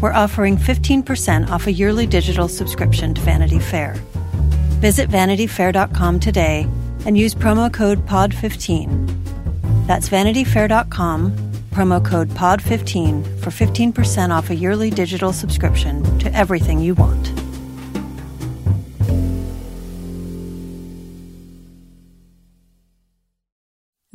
we're offering 15% off a yearly digital subscription to Vanity Fair. Visit vanityfair.com today and use promo code POD15. That's vanityfair.com, promo code POD15 for 15% off a yearly digital subscription to everything you want.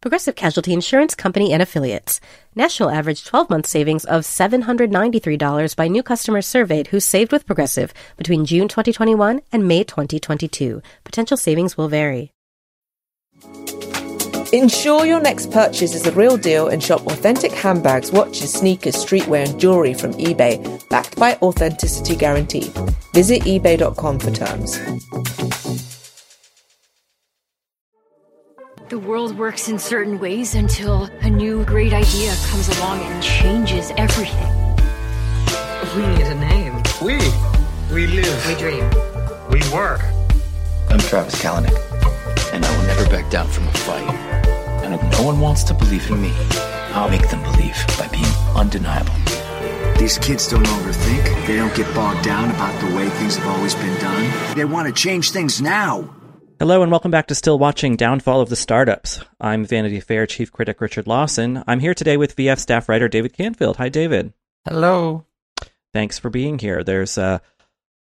Progressive Casualty Insurance Company and Affiliates. National average 12 month savings of $793 by new customers surveyed who saved with Progressive between June 2021 and May 2022. Potential savings will vary. Ensure your next purchase is a real deal and shop authentic handbags, watches, sneakers, streetwear, and jewelry from eBay, backed by Authenticity Guarantee. Visit eBay.com for terms. The world works in certain ways until a new great idea comes along and changes everything. We need a name. We. We live. We dream. We work. I'm Travis Kalanick, and I will never back down from a fight. And if no one wants to believe in me, I'll make them believe by being undeniable. These kids don't overthink. They don't get bogged down about the way things have always been done. They want to change things now. Hello and welcome back to Still Watching Downfall of the Startups. I'm Vanity Fair chief critic Richard Lawson. I'm here today with VF staff writer David Canfield. Hi, David. Hello. Thanks for being here. There's uh,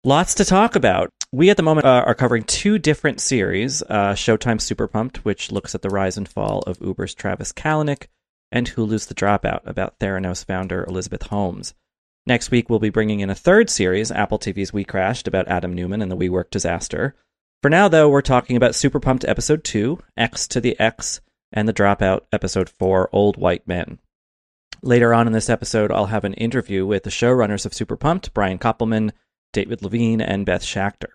lots to talk about. We at the moment uh, are covering two different series uh, Showtime Super Pumped, which looks at the rise and fall of Uber's Travis Kalanick, and Hulu's The Dropout, about Theranos founder Elizabeth Holmes. Next week, we'll be bringing in a third series, Apple TV's WeCrashed, about Adam Neumann and the WeWork disaster. For now, though, we're talking about Super Pumped Episode 2, X to the X, and The Dropout Episode 4, Old White Men. Later on in this episode, I'll have an interview with the showrunners of Super Pumped, Brian Koppelman, David Levien, and Beth Schacter.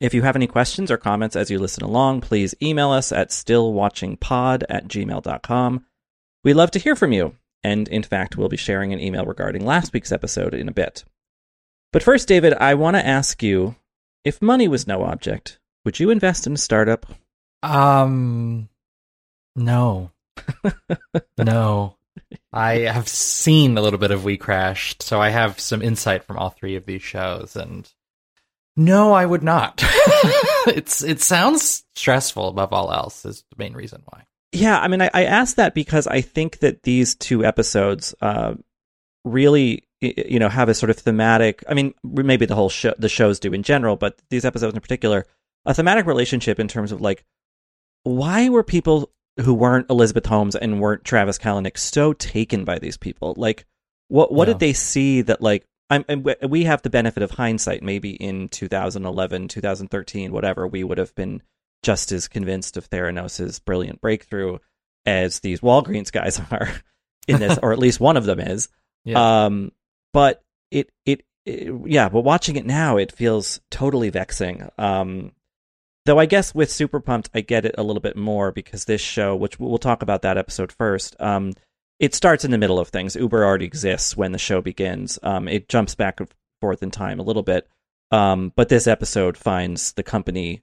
If you have any questions or comments as you listen along, please email us at stillwatchingpod at gmail.com. We'd love to hear from you, and in fact, we'll be sharing an email regarding last week's episode in a bit. But first, David, I want to ask you if money was no object, would you invest in a startup? Um, no, no. I have seen a little bit of WeCrashed, so I have some insight from all three of these shows, and no, I would not. it's it sounds stressful above all else. Is the main reason why. Yeah, I mean, I, I asked that because I think that these two episodes uh, really you know have a sort of thematic i mean maybe the whole show the shows do in general but these episodes in particular a thematic relationship in terms of like why were people who weren't elizabeth holmes and weren't travis kalanick so taken by these people like what what Yeah. did they see that like I'm, and we- we have the benefit of hindsight maybe in 2011 2013 whatever we would have been just as convinced of theranos's brilliant breakthrough as these walgreens guys are in this or at least one of them is Yeah. um, but it, it, it, yeah, but watching it now, it feels totally vexing. Um, though I guess with Super Pumped, I get it a little bit more because this show, which we'll talk about that episode first, um, it starts in the middle of things. Uber already exists when the show begins. Um, it jumps back and forth in time a little bit. Um, but this episode finds the company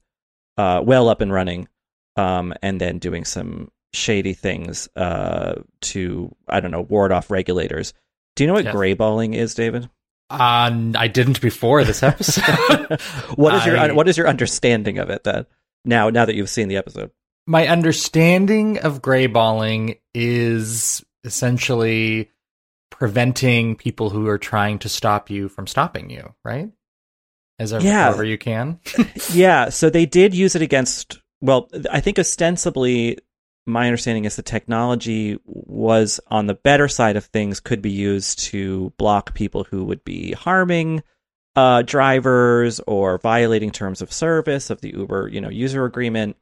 uh, well up and running, um, and then doing some shady things uh, to I don't know ward off regulators. Do you know what Yes. grayballing is, David? Uh, I didn't before this episode. what is your I- what is your understanding of it then? Now, now that you've seen the episode, My understanding of grayballing is essentially preventing people who are trying to stop you from stopping you, right? as Yeah. however you can. yeah, so they did use it against. Well, I think ostensibly, my understanding is the technology was on the better side of things, could be used to block people who would be harming uh, drivers or violating terms of service of the Uber, you know, user agreement.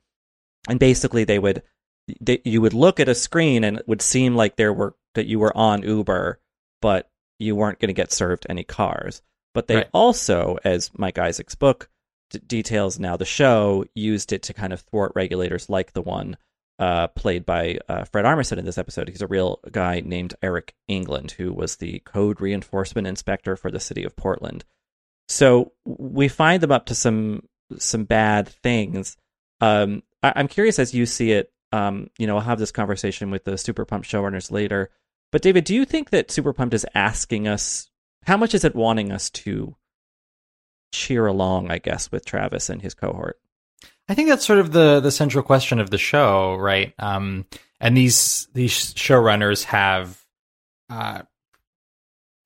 And basically, they would, they, you would look at a screen and it would seem like there were that you were on Uber, but you weren't going to get served any cars. But they Right. also, as Mike Isaac's book d- details now, the show used it to kind of thwart regulators like the one uh, played by uh, Fred Armisen in this episode. He's a real guy named Erich England, who was the code reinforcement inspector for the city of Portland. So we find them up to some some bad things. Um, I, I'm curious as you see it. Um, you know, I'll have this conversation with the Super Pump showrunners later. But David, do you think that Super Pumped is asking us? How much is it wanting us to cheer along? I guess with Travis and his cohort. I think that's sort of the the central question of the show, right? Um, and these these showrunners have uh,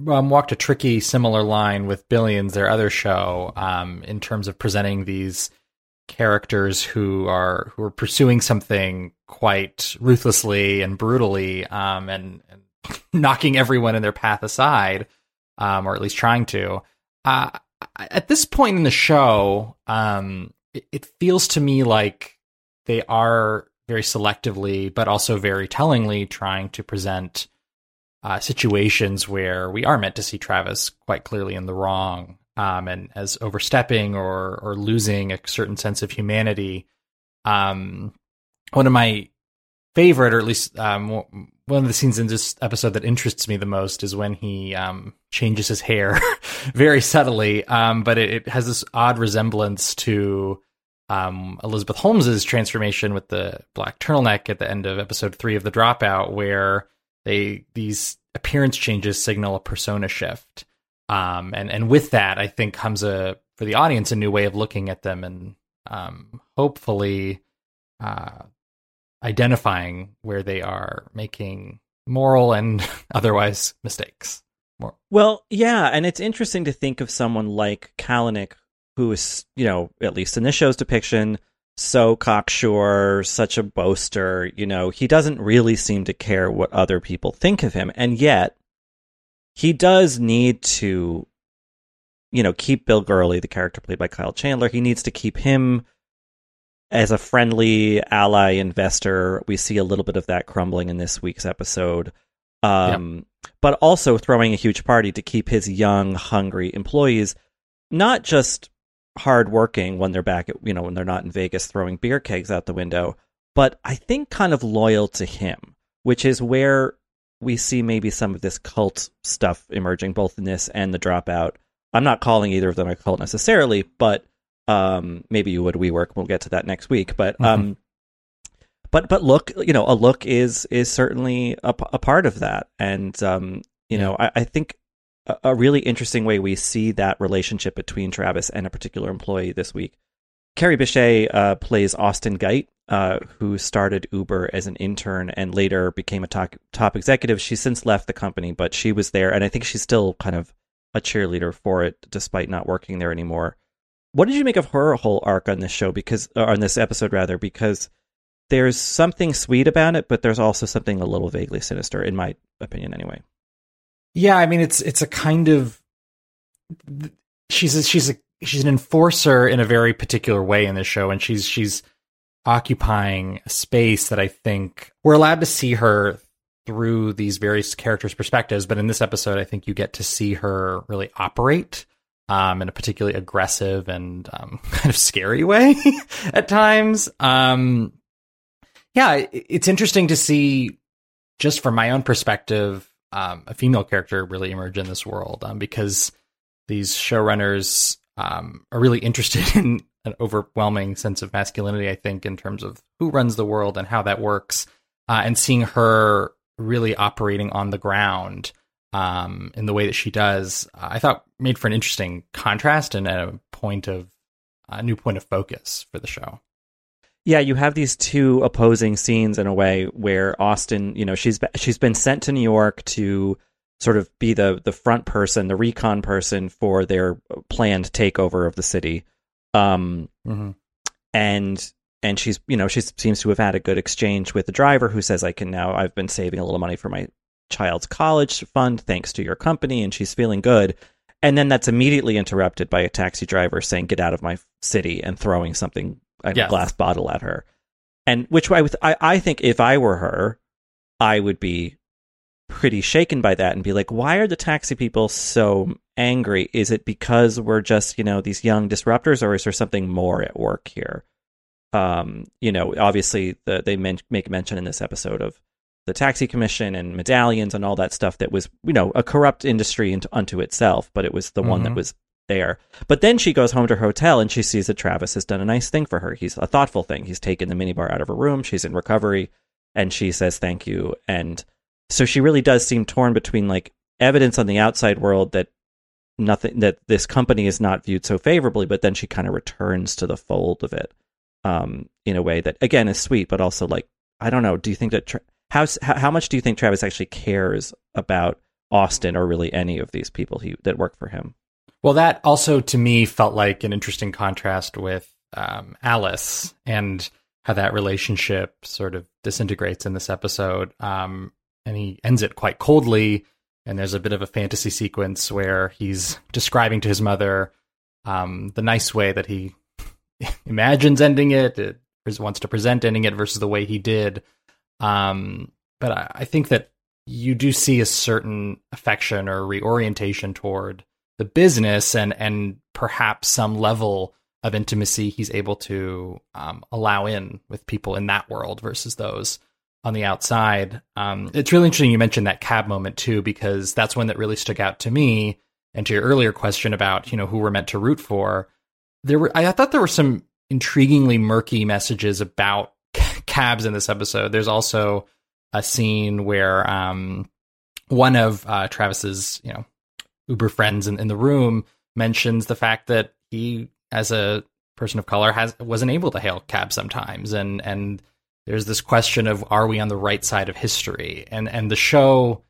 um, walked a tricky similar line with Billions, their other show, um, in terms of presenting these characters who are who are pursuing something quite ruthlessly and brutally, um, and, and knocking everyone in their path aside, um, or at least trying to. Uh, at this point in the show, um, it, feels to me like they are very selectively, but also very tellingly trying to present uh, situations where we are meant to see Travis quite clearly in the wrong, um, and as overstepping or or losing a certain sense of humanity. Um, one of my favorite, or at least um, one of the scenes in this episode that interests me the most, is when he um, changes his hair very subtly, um, but it, it has this odd resemblance to um, Elizabeth Holmes's transformation with the black turtleneck at the end of episode three of The Dropout, where they these appearance changes signal a persona shift, um, and and with that, I think comes a for the audience a new way of looking at them, and um, hopefully uh, identifying where they are making moral and otherwise mistakes. More. Well, yeah, and it's interesting to think of someone like Kalanick, who is, you know, at least in this show's depiction, so cocksure, such a boaster. You know, he doesn't really seem to care what other people think of him, and yet he does need to, you know, keep Bill Gurley, the character played by Kyle Chandler. He needs to keep him as a friendly ally investor. We see a little bit of that crumbling in this week's episode. Um, But also throwing a huge party to keep his young, hungry employees not just hardworking when they're back at, you know, when they're not in Vegas throwing beer kegs out the window, but I think kind of loyal to him, which is where we see maybe some of this cult stuff emerging, both in this and the dropout. I'm not calling either of them a cult necessarily, but um, maybe you would WeWork. We'll get to that next week. But um, but but look, you know, a look is is certainly a part of that, and um, you know, I, I think a, a really interesting way we see that relationship between Travis and a particular employee this week. Kerry Bishé uh, plays Austin Geidt, uh, who started Uber as an intern and later became a top, top executive. She's since left the company, but she was there, and I think she's still kind of a cheerleader for it, despite not working there anymore. What did you make of her whole arc on this show? Because or on this episode, rather, because there's something sweet about it, but there's also something a little vaguely sinister, in my opinion, anyway. Yeah, I mean it's it's a kind of she's a, she's a she's an enforcer in a very particular way in this show, and she's she's occupying a space that I think we're allowed to see her through these various characters' perspectives. But in this episode, I think you get to see her really operate um, in a particularly aggressive and um, kind of scary way at times. Um, yeah, it's interesting to see, just from my own perspective, um, a female character really emerge in this world um, because these showrunners um, are really interested in an overwhelming sense of masculinity, I think, in terms of who runs the world and how that works, uh, and seeing her really operating on the ground um, in the way that she does, I thought made for an interesting contrast and a point of a new point of focus for the show. Yeah, you have these two opposing scenes in a way where Austin, you know, she's she's been sent to New York to sort of be the the front person, the recon person for their planned takeover of the city. Um, mm-hmm. and and she's you know she seems to have had a good exchange with the driver who says I can now I've been saving a little money for my child's college fund thanks to your company, and she's feeling good. And then that's immediately interrupted by a taxi driver saying, "Get out of my city!" and throwing something a Yes. glass bottle at her. And which I, I I think if I were her, I would be pretty shaken by that and be like, "Why are the taxi people so angry? Is it because we're just you know these young disruptors, or is there something more at work here?" Um, you know, obviously the, they men- make mention in this episode of the taxi commission and medallions and all that stuff that was you know a corrupt industry into, unto itself but it was the one that Mhm. was there. But then she goes home to her hotel and she sees that travis has done a nice thing for her. He's a thoughtful thing. He's taken the minibar out of her room. She's in recovery. And she says thank you. And so she really does seem torn between like evidence on the outside world that nothing that this company is not viewed so favorably but then she kind of returns to the fold of it um in a way that again is sweet but also like i don't know. Do you think that tra- how how much do you think Travis actually cares about Austin or really any of these people he that work for him? Well, that also to me felt like an interesting contrast with um, Alice and how that relationship sort of disintegrates in this episode. Um, and he ends it quite coldly. And there's a bit of a fantasy sequence where he's describing to his mother um, the nice way that he imagines ending it, it wants to present ending it versus the way he did. Um, but I, I think that you do see a certain affection or reorientation toward the business and and perhaps some level of intimacy he's able to um, allow in with people in that world versus those on the outside. Um, it's really interesting you mentioned that cab moment too because that's one that really stuck out to me. And to your earlier question about you know who we're meant to root for, there were I thought there were some intriguingly murky messages about cabs in this episode. There's also a scene where um, one of uh, Travis's, you know, Uber friends in, in the room mentions the fact that he, as a person of color, has wasn't able to hail cabs sometimes, and and there's this question of are we on the right side of history? And and the show,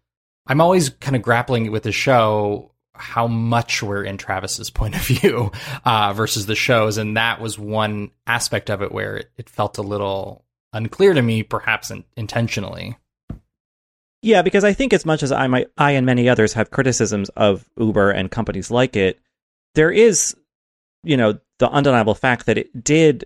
I'm always kind of grappling with the show how much we're in Travis's point of view uh, versus the shows, and that was one aspect of it where it, it felt a little unclear to me, perhaps in, intentionally. Yeah, because I think as much as I might, I and many others have criticisms of Uber and companies like it, there is, you know, the undeniable fact that it did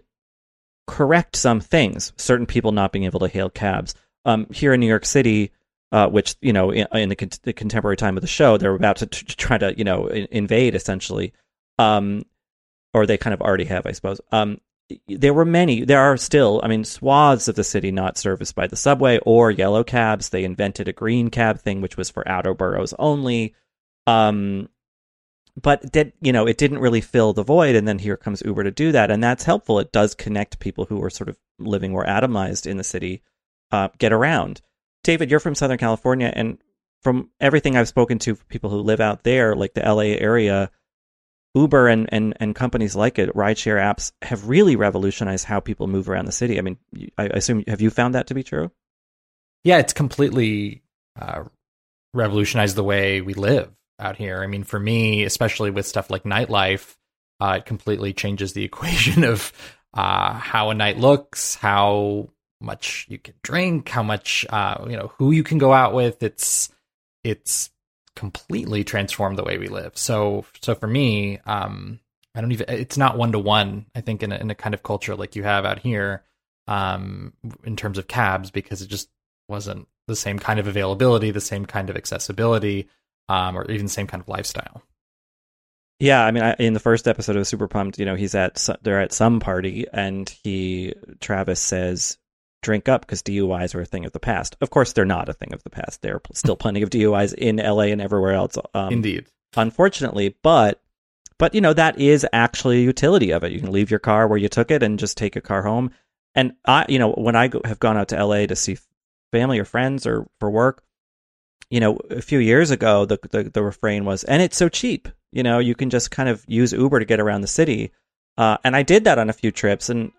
correct some things. Certain people not being able to hail cabs. Um, here in New York City, uh, which you know, in, in the, con- the, contemporary time of the show, they're about to t- try to, you know, in- invade essentially, um, or they kind of already have, I suppose. Um, there were many there are still i mean swaths of the city not serviced by the subway or yellow cabs. They invented a green cab thing which was for outer boroughs only. Um but that you know it didn't really fill the void and then here comes uber to do that and that's helpful. It does connect people who are sort of living more atomized in the city uh, get around. David you're from southern california and from everything i've spoken to people who live out there like the la area Uber and, and, and companies like it, rideshare apps, have really revolutionized how people move around the city. I mean, I assume have you found that to be true? Yeah, it's completely uh, revolutionized the way we live out here. I mean, for me, especially with stuff like nightlife, uh, it completely changes the equation of uh, how a night looks, how much you can drink, how much uh, you know, who you can go out with. It's it's completely transformed the way we live. So so for me, um, I don't even. It's not one to one. I think in a, in a kind of culture like you have out here, um, in terms of cabs, because it just wasn't the same kind of availability, the same kind of accessibility, um, or even same kind of lifestyle. Yeah, I mean, I, in the first episode of Super Pumped, you know, he's at they're at some party, and he Travis says, "Drink up," because DUIs are a thing of the past. Of course, they're not a thing of the past. There are still plenty of DUIs in LA and everywhere else. Um, Indeed, unfortunately, but but you know that is actually a utility of it. You can leave your car where you took it and just take a car home. And I, you know, when I go, have gone out to LA to see family or friends or for work, you know, a few years ago, the, the the refrain was, "And it's so cheap." You know, you can just kind of use Uber to get around the city. Uh, and I did that on a few trips, and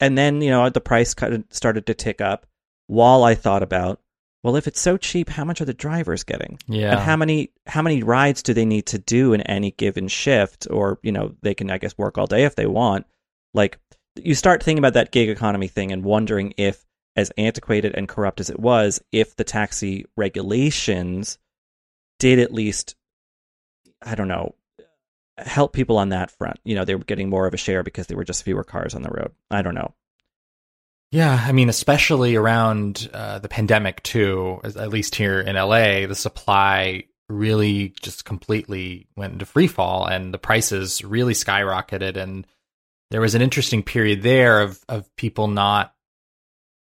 and then you know the price kind of started to tick up while I thought about well, if it's so cheap, how much are the drivers getting? Yeah. And how many how many rides do they need to do in any given shift? Or, you know, they can I guess work all day if they want. Like you start thinking about that gig economy thing and wondering if as antiquated and corrupt as it was, if the taxi regulations did at least I don't know, help people on that front. You know, they were getting more of a share because there were just fewer cars on the road. I don't know. Yeah, I mean, especially around uh, the pandemic too. At least here in LA, the supply really just completely went into free fall, and the prices really skyrocketed. And there was an interesting period there of of people not,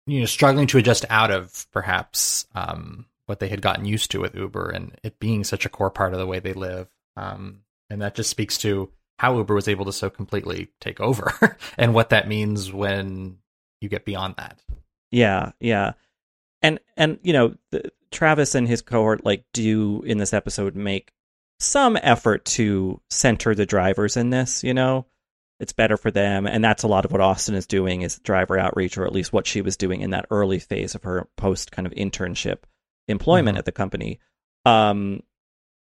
you know, struggling to adjust out of perhaps um, what they had gotten used to with Uber, and it being such a core part of the way they live. Um, and that just speaks to how Uber was able to so completely take over, and what that means when you get beyond that. Yeah, yeah. And and you know, the, Travis and his cohort like do in this episode make some effort to center the drivers in this, you know. It's better for them and that's a lot of what Austin is doing is driver outreach or at least what she was doing in that early phase of her post kind of internship employment Mhm. at the company. Um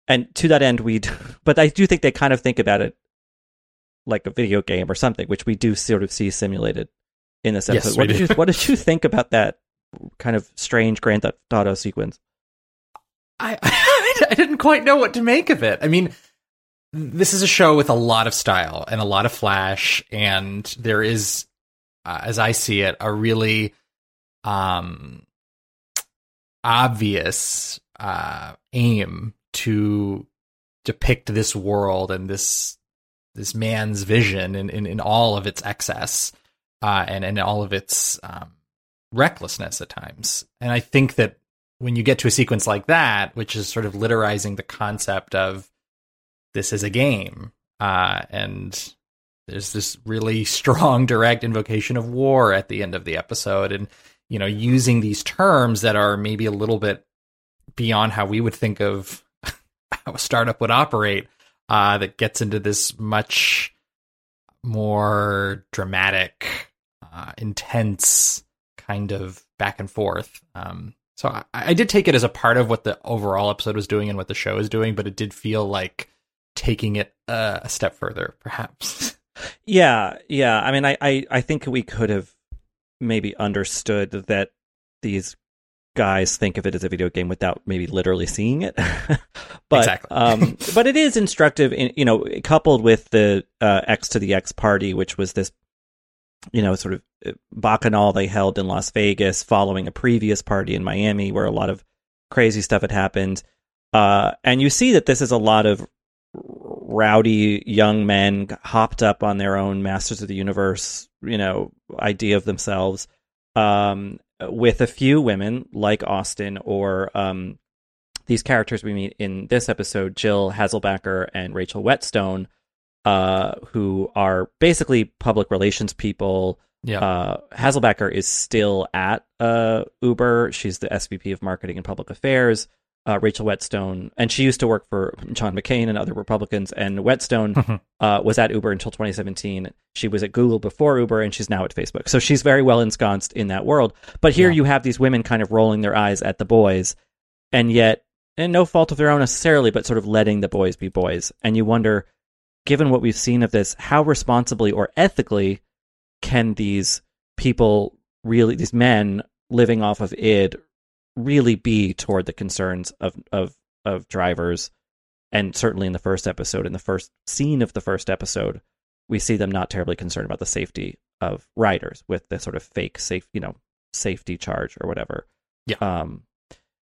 and to that end we'd. but I do think they kind of think about it like a video game or something, which we do sort of see simulated in this episode. we what did do. you what did you think about that kind of strange Grand Theft Auto sequence? I I didn't quite know what to make of it. I mean, this is a show with a lot of style and a lot of flash, and there is, uh, as I see it, a really um obvious uh aim to depict this world and this this man's vision in, in, in all of its excess uh, and and all of its um, recklessness at times. And I think that when you get to a sequence like that, which is sort of literizing the concept of this is a game, uh, and there's this really strong direct invocation of war at the end of the episode, and you know using these terms that are maybe a little bit beyond how we would think of how a startup would operate. Uh, that gets into this much more dramatic, uh, intense kind of back and forth. Um, so I, I did take it as a part of what the overall episode was doing and what the show is doing, but it did feel like taking it uh, a step further, perhaps. Yeah, yeah. I mean, I, I, I think we could have maybe understood that these guys think of it as a video game without maybe literally seeing it. but Exactly. um, but it is instructive, in, you know, coupled with the uh, X to the X party, which was this, you know, sort of uh, bacchanal they held in Las Vegas following a previous party in Miami where a lot of crazy stuff had happened. Uh, and you see that this is a lot of rowdy young men hopped up on their own Masters of the Universe, you know, idea of themselves, um, with a few women like Austin or um, these characters we meet in this episode, Jill Hazelbaker and Rachel Whetstone, uh, who are basically public relations people. Yeah. Uh, Hazelbaker is still at uh, Uber. She's the SVP of Marketing and Public Affairs. Uh, Rachel Whetstone, and she used to work for John McCain and other Republicans. And Whetstone uh, was at Uber until 2017. She was at Google before Uber, and she's now at Facebook. So she's very well ensconced in that world. But here Yeah. you have these women kind of rolling their eyes at the boys, and yet, and no fault of their own necessarily, but sort of letting the boys be boys. And you wonder, given what we've seen of this, how responsibly or ethically can these people really, these men living off of id, really be toward the concerns of of of drivers? And certainly in the first episode, in the first scene of the first episode, we see them not terribly concerned about the safety of riders with the sort of fake safe, you know, safety charge or whatever. Yeah. Um,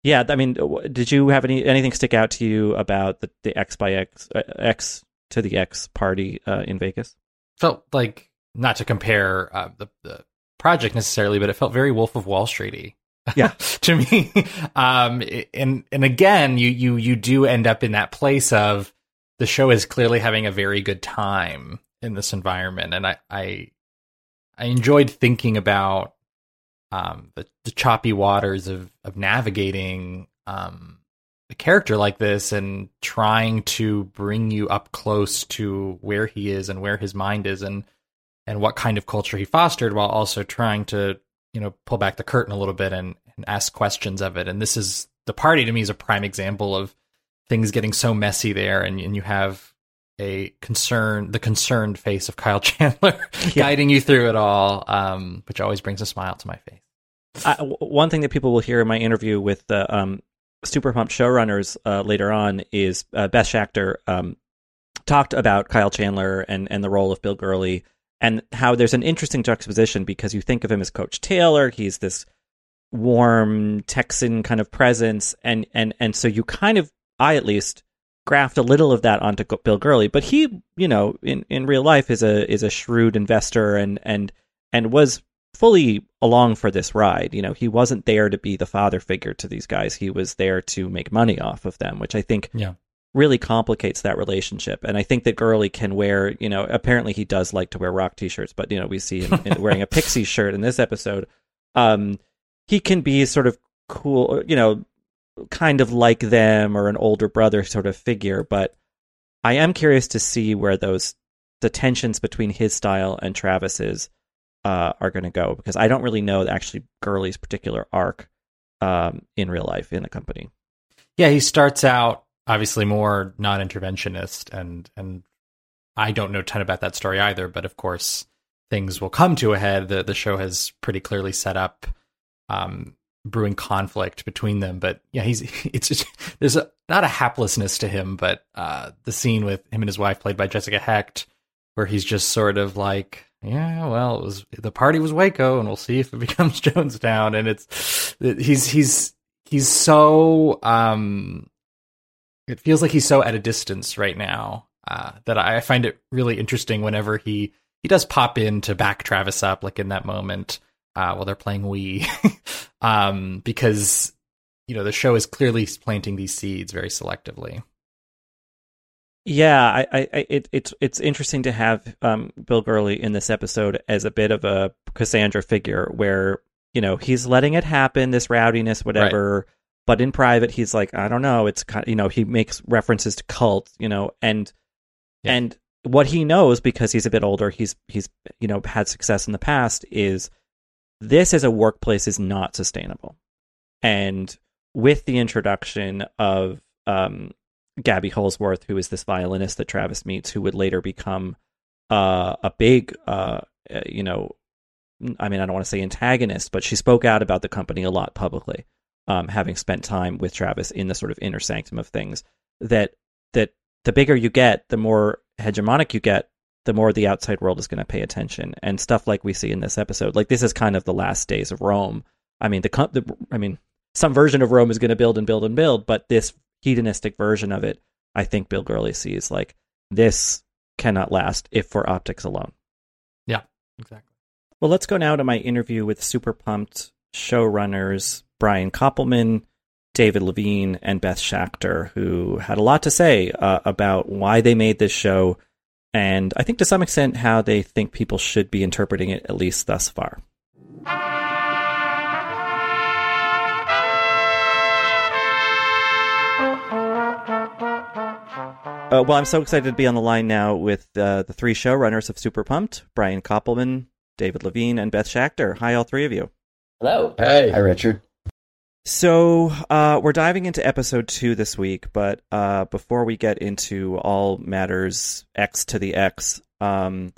yeah. I mean, did you have any anything stick out to you about the, the X by X uh, X to the X party uh, in Vegas? felt like not to compare uh, the the project necessarily, but it felt very Wolf of Wall Streety. Yeah. to me. Um, and and again, you you you do end up in that place of the show is clearly having a very good time in this environment, and I I, I enjoyed thinking about um the, the choppy waters of of navigating um a character like this and trying to bring you up close to where he is and where his mind is and and what kind of culture he fostered while also trying to you know pull back the curtain a little bit and and ask questions of it. And this is the party to me is a prime example of things getting so messy there, and, and you have a concern, the concerned face of Kyle Chandler yeah. guiding you through it all, um, which always brings a smile to my face. Uh, one thing that people will hear in my interview with the um, Super Pump showrunners uh, later on is uh, Beth Schacter um, talked about Kyle Chandler and, and the role of Bill Gurley and how there's an interesting juxtaposition because you think of him as Coach Taylor. He's this warm Texan kind of presence, and and and so you kind of, I at least, graft a little of that onto Bill Gurley. But he, you know, in, in real life is a is a shrewd investor and and and was fully along for this ride. You know, he wasn't there to be the father figure to these guys. He was there to make money off of them, which I think yeah. Really complicates that relationship. And I think that Gurley can wear, you know, apparently he does like to wear rock t-shirts, but you know, we see him wearing a Pixie shirt in this episode. Um, he can be sort of cool, you know, kind of like them or an older brother sort of figure, but I am curious to see where those the tensions between his style and Travis's uh, are going to go because I don't really know actually Gurley's particular arc um, in real life in the company. Yeah, he starts out obviously more non-interventionist, and and I don't know a ton about that story either. But of course, things will come to a head. The the show has pretty clearly set up um, brewing conflict between them. But yeah, he's it's just, there's a, not a haplessness to him, but uh, the scene with him and his wife, played by Jessica Hecht, where he's just sort of like yeah, well, it was the party was Waco, and we'll see if it becomes Jonestown. And it's he's he's he's so um, it feels like he's so at a distance right now uh, that I find it really interesting whenever he he does pop in to back Travis up, like in that moment uh, while they're playing Wii, um, because you know the show is clearly planting these seeds very selectively. Yeah, I, I, it, it's it's interesting to have um, Bill Gurley in this episode as a bit of a Cassandra figure, where you know he's letting it happen, this rowdiness, whatever. Right. But in private, he's like, I don't know. It's kind, of, you know, he makes references to cult, you know, and yeah. and what he knows because he's a bit older, he's he's you know had success in the past is this as a workplace is not sustainable, and with the introduction of um, Gabi Holzwarth, who is this violinist that Travis meets, who would later become uh, a big, uh, uh you know, I mean, I don't want to say antagonist, but she spoke out about the company a lot publicly, um, having spent time with Travis in the sort of inner sanctum of things. That that the bigger you get, the more hegemonic you get, the more the outside world is going to pay attention, and stuff like we see in this episode. Like this is kind of the last days of Rome. I mean, the, the I mean, some version of Rome is going to build and build and build, but this hedonistic version of it, I think Bill Gurley sees like this cannot last if for optics alone. Yeah, exactly. Well, let's go now to my interview with Super Pumped showrunners Brian Koppelman, David Levien, and Beth Schacter, who had a lot to say uh, about why they made this show, and I think to some extent how they think people should be interpreting it, at least thus far. Uh, well, I'm so excited to be on the line now with uh, the three showrunners of Super Pumped Brian Koppelman, David Levien, and Beth Schacter. Hi, all three of you. Hello. Hey. Hi, Richard. So, uh, we're diving into episode two this week, but uh, before we get into all matters X to the X, um,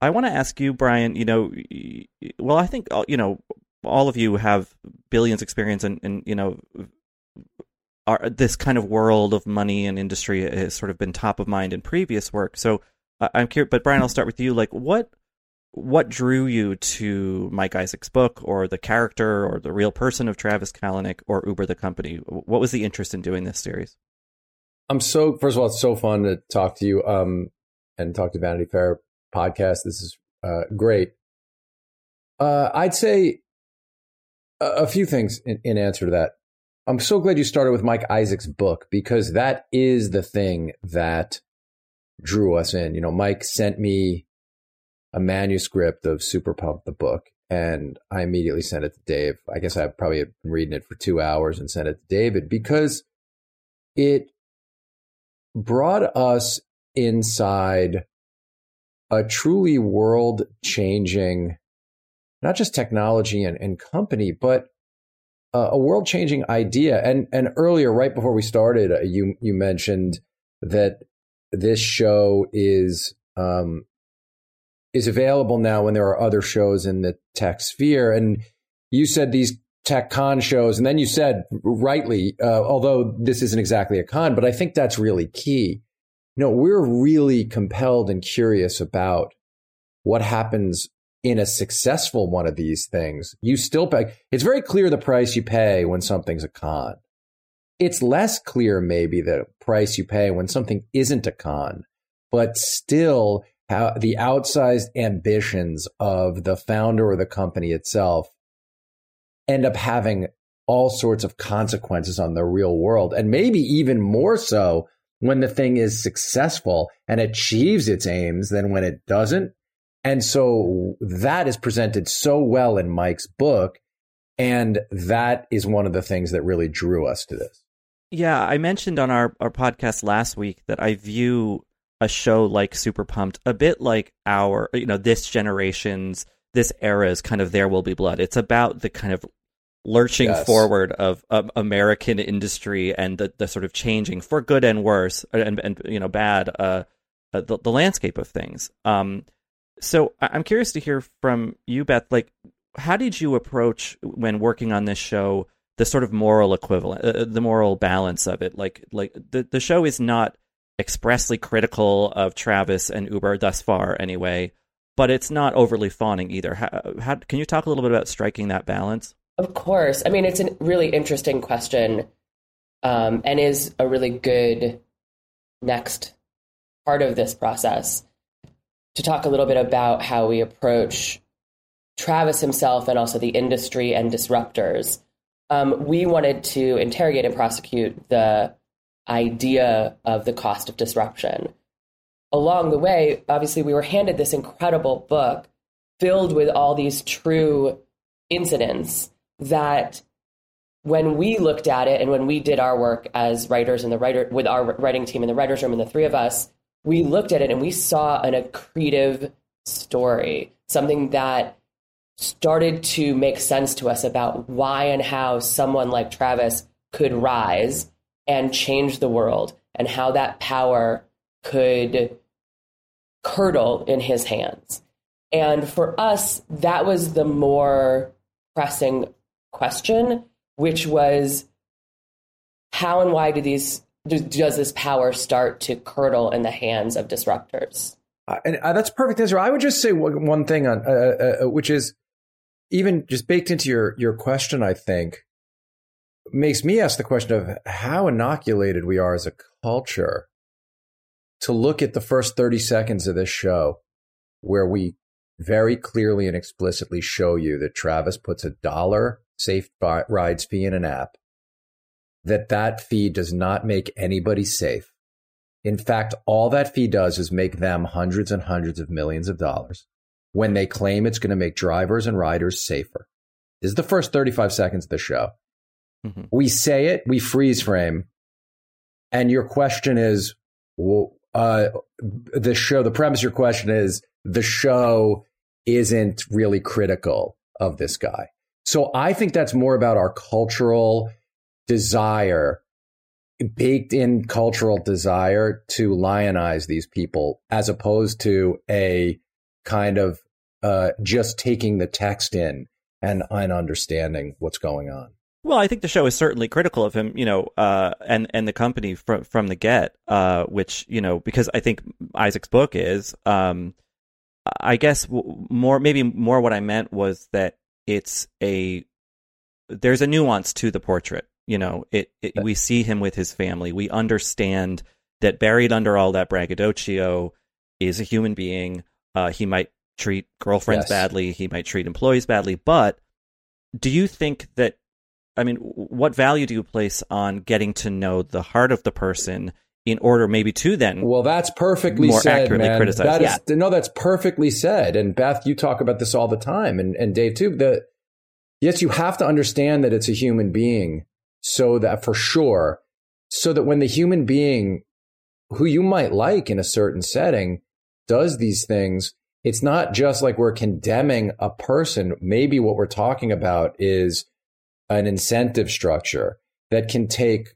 I want to ask you, Brian, you know, well, I think, uh, you know, all of you have billions experience and, and you know, our, this kind of world of money and industry has sort of been top of mind in previous work. So uh, I'm curious, but Brian, I'll start with you. Like, what what drew you to Mike Isaac's book, or the character, or the real person of Travis Kalanick, or Uber the company? What was the interest in doing this series? I'm so first of all, it's so fun to talk to you um, and talk to Vanity Fair podcast. This is uh, great. Uh, I'd say a, a few things in, in answer to that. I'm so glad you started with Mike Isaac's book because that is the thing that drew us in. You know, Mike sent me a manuscript of Super Pump, the book, and I immediately sent it to Dave. I guess I probably had been reading it for two hours and sent it to David because it brought us inside a truly world changing, not just technology and, and company, but uh, a world changing idea. And and earlier, right before we started, uh, you you mentioned that this show is um, is available now when there are other shows in the tech sphere. And you said these tech con shows, and then you said rightly, uh, although this isn't exactly a con, but I think that's really key. Know, we're really compelled and curious about what happens in a successful one of these things. You still pay. It's very clear the price you pay when something's a con. It's less clear, maybe, the price you pay when something isn't a con, but still how the outsized ambitions of the founder or the company itself end up having all sorts of consequences on the real world. And maybe even more so when the thing is successful and achieves its aims than when it doesn't. And so that is presented so well in Mike's book. And that is one of the things that really drew us to this. Yeah, I mentioned on our, our podcast last week that I view a show like Super Pumped a bit like our, you know, this generation's, this era's kind of There Will Be Blood. It's about the kind of lurching yes. forward of, of, American industry and the, the sort of changing for good and worse and, and you know, bad, uh, uh, the, the landscape of things. Um, so I'm curious to hear from you, Beth. Like, how did you approach when working on this show the sort of moral equivalent, uh, uh, the moral balance of it? Like, like the the show is not expressly critical of Travis and Uber thus far, anyway, but it's not overly fawning either. How, how can you talk a little bit about striking that balance? Of course. I mean, it's a really interesting question, um, and is a really good next part of this process to talk a little bit about how we approach Travis himself and also the industry and disruptors. Um, we wanted to interrogate and prosecute the idea of the cost of disruption. Along the way, obviously, we were handed this incredible book filled with all these true incidents that when we looked at it and when we did our work as writers in the writer with our writing team in the writers room and the three of us we looked at it and we saw an accretive story, something that started to make sense to us about why and how someone like Travis could rise and change the world and how that power could curdle in his hands. And for us, that was the more pressing question, which was how and why do these does this power start to curdle in the hands of disruptors? Uh, and uh, that's perfect answer. I would just say one thing on, uh, uh, uh, which is even just baked into your your question. I think makes me ask the question of how inoculated we are as a culture to look at the first thirty seconds of this show, where we very clearly and explicitly show you that Travis puts a dollar safe rides fee in an app that that fee does not make anybody safe. In fact, all that fee does is make them hundreds and hundreds of millions of dollars when they claim it's going to make drivers and riders safer. This is the first 35 seconds of the show. Mm-hmm. We say it, we freeze frame. And your question is, well, uh, the show, the premise of your question is the show isn't really critical of this guy. So I think that's more about our cultural desire, baked in cultural desire to lionize these people as opposed to a kind of uh, just taking the text in and, and understanding what's going on. Well, I think the show is certainly critical of him, you know, uh, and and the company from from the get, uh, which you know, because I think Isaac's book is, um, I guess more maybe more what I meant was that it's a there's a nuance to the portrait, you know, it, it we see him with his family. We understand that buried under all that braggadocio is a human being. Uh, he might treat girlfriends yes. badly. He might treat employees badly. But do you think that? I mean, what value do you place on getting to know the heart of the person in order, maybe to then? Well, that's perfectly more said, accurately man. criticize. That is, yeah. no, that's perfectly said. And Beth, you talk about this all the time, and and Dave too. That yes, you have to understand that it's a human being so that for sure, so that when the human being who you might like in a certain setting does these things, it's not just like we're condemning a person. Maybe what we're talking about is an incentive structure that can take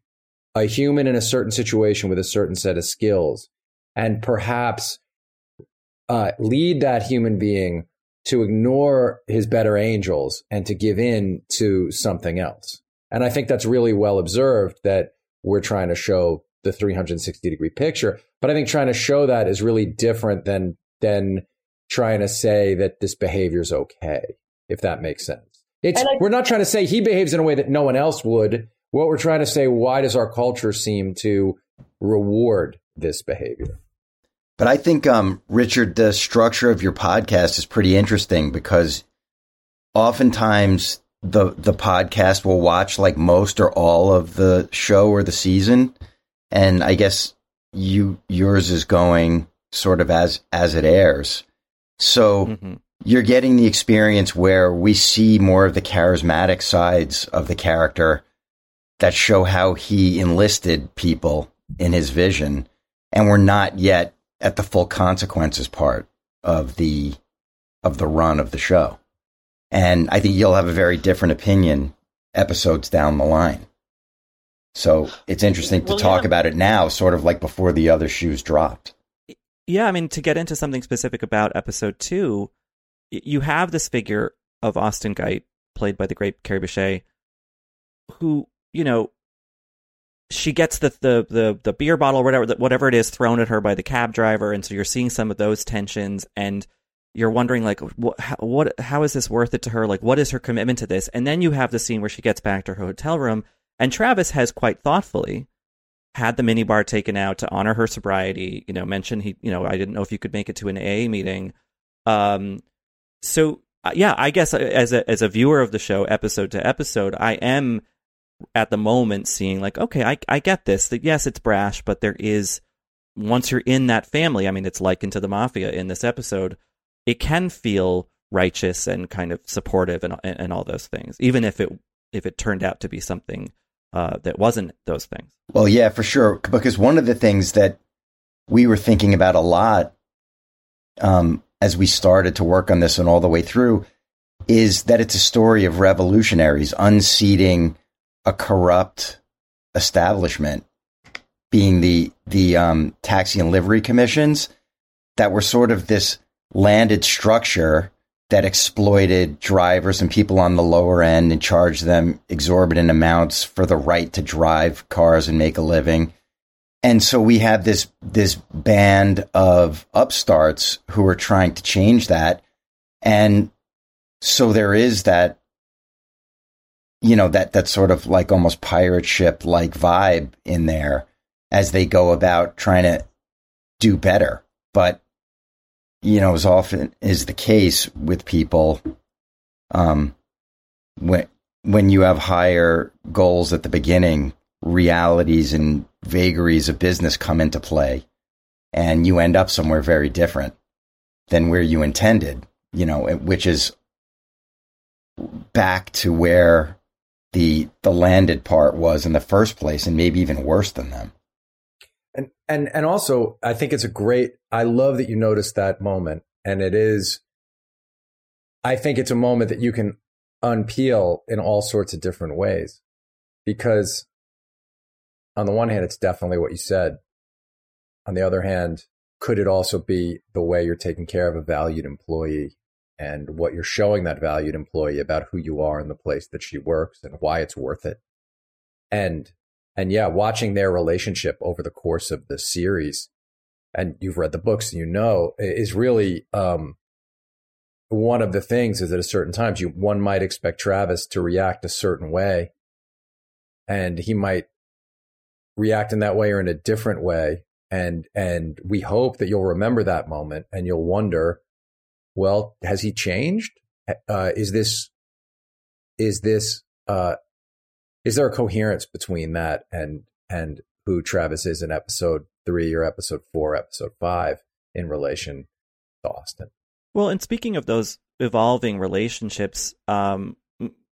a human in a certain situation with a certain set of skills and perhaps uh, lead that human being to ignore his better angels and to give in to something else. And I think that's really well observed that we're trying to show the 360 degree picture. But I think trying to show that is really different than than trying to say that this behavior is okay, if that makes sense. It's I, we're not trying to say he behaves in a way that no one else would. What we're trying to say, why does our culture seem to reward this behavior? But I think, um, Richard, the structure of your podcast is pretty interesting because oftentimes the the podcast will watch like most or all of the show or the season, and I guess you yours is going sort of as as it airs. So mm-hmm. You're getting the experience where we see more of the charismatic sides of the character that show how he enlisted people in his vision, and we're not yet at the full consequences part of the of the run of the show. And I think you'll have a very different opinion episodes down the line. So it's interesting to well, talk yeah. about it now, sort of like before the other shoes dropped. Yeah, I mean, to get into something specific about episode two, you have this figure of Austin Geidt, played by the great Kerry Bishé, who, you know, she gets the, the the the beer bottle, whatever whatever it is, thrown at her by the cab driver, and so you're seeing some of those tensions, and you're wondering like, what, how, what, how is this worth it to her? Like, what is her commitment to this? And then you have the scene where she gets back to her hotel room, and Travis has quite thoughtfully had the minibar taken out to honor her sobriety. You know, mentioned he, you know, I didn't know if you could make it to an AA meeting. Um, so uh, yeah, I guess uh, as a as a viewer of the show, episode to episode, I am at the moment seeing like, okay, I I get this. That yes, it's brash, but there is once you're in that family. I mean, it's likened to the mafia in this episode. It can feel righteous and kind of supportive and and all those things, even if it if it turned out to be something uh, that wasn't those things. Well, yeah, for sure. Because one of the things that we were thinking about a lot um, as we started to work on this and all the way through is that it's a story of revolutionaries unseating a corrupt establishment, being the the um, taxi and livery commissions that were sort of this landed structure that exploited drivers and people on the lower end and charged them exorbitant amounts for the right to drive cars and make a living. And so we have this this band of upstarts who are trying to change that. And so there is that you know that that sort of like almost pirate ship like vibe in there as they go about trying to do better. But you know, as often is the case with people, um, when when you have higher goals at the beginning, realities and vagaries of business come into play, and you end up somewhere very different than where you intended. You know, which is back to where the the landed part was in the first place, and maybe even worse than them. And and and also, I think it's a great. I love that you noticed that moment, and it is. I think it's a moment that you can unpeel in all sorts of different ways, because on the one hand, it's definitely what you said. On the other hand, could it also be the way you're taking care of a valued employee and what you're showing that valued employee about who you are in the place that she works and why it's worth it? And and yeah, watching their relationship over the course of the series, and you've read the books, you know, is really um, one of the things. Is that at certain times you one might expect Travis to react a certain way, and he might react in that way or in a different way, and and we hope that you'll remember that moment and you'll wonder, well, has he changed? Uh, is this is this uh, is there a coherence between that and and who Travis is in episode three or episode four, episode five in relation to Austin? Well, and speaking of those evolving relationships, um,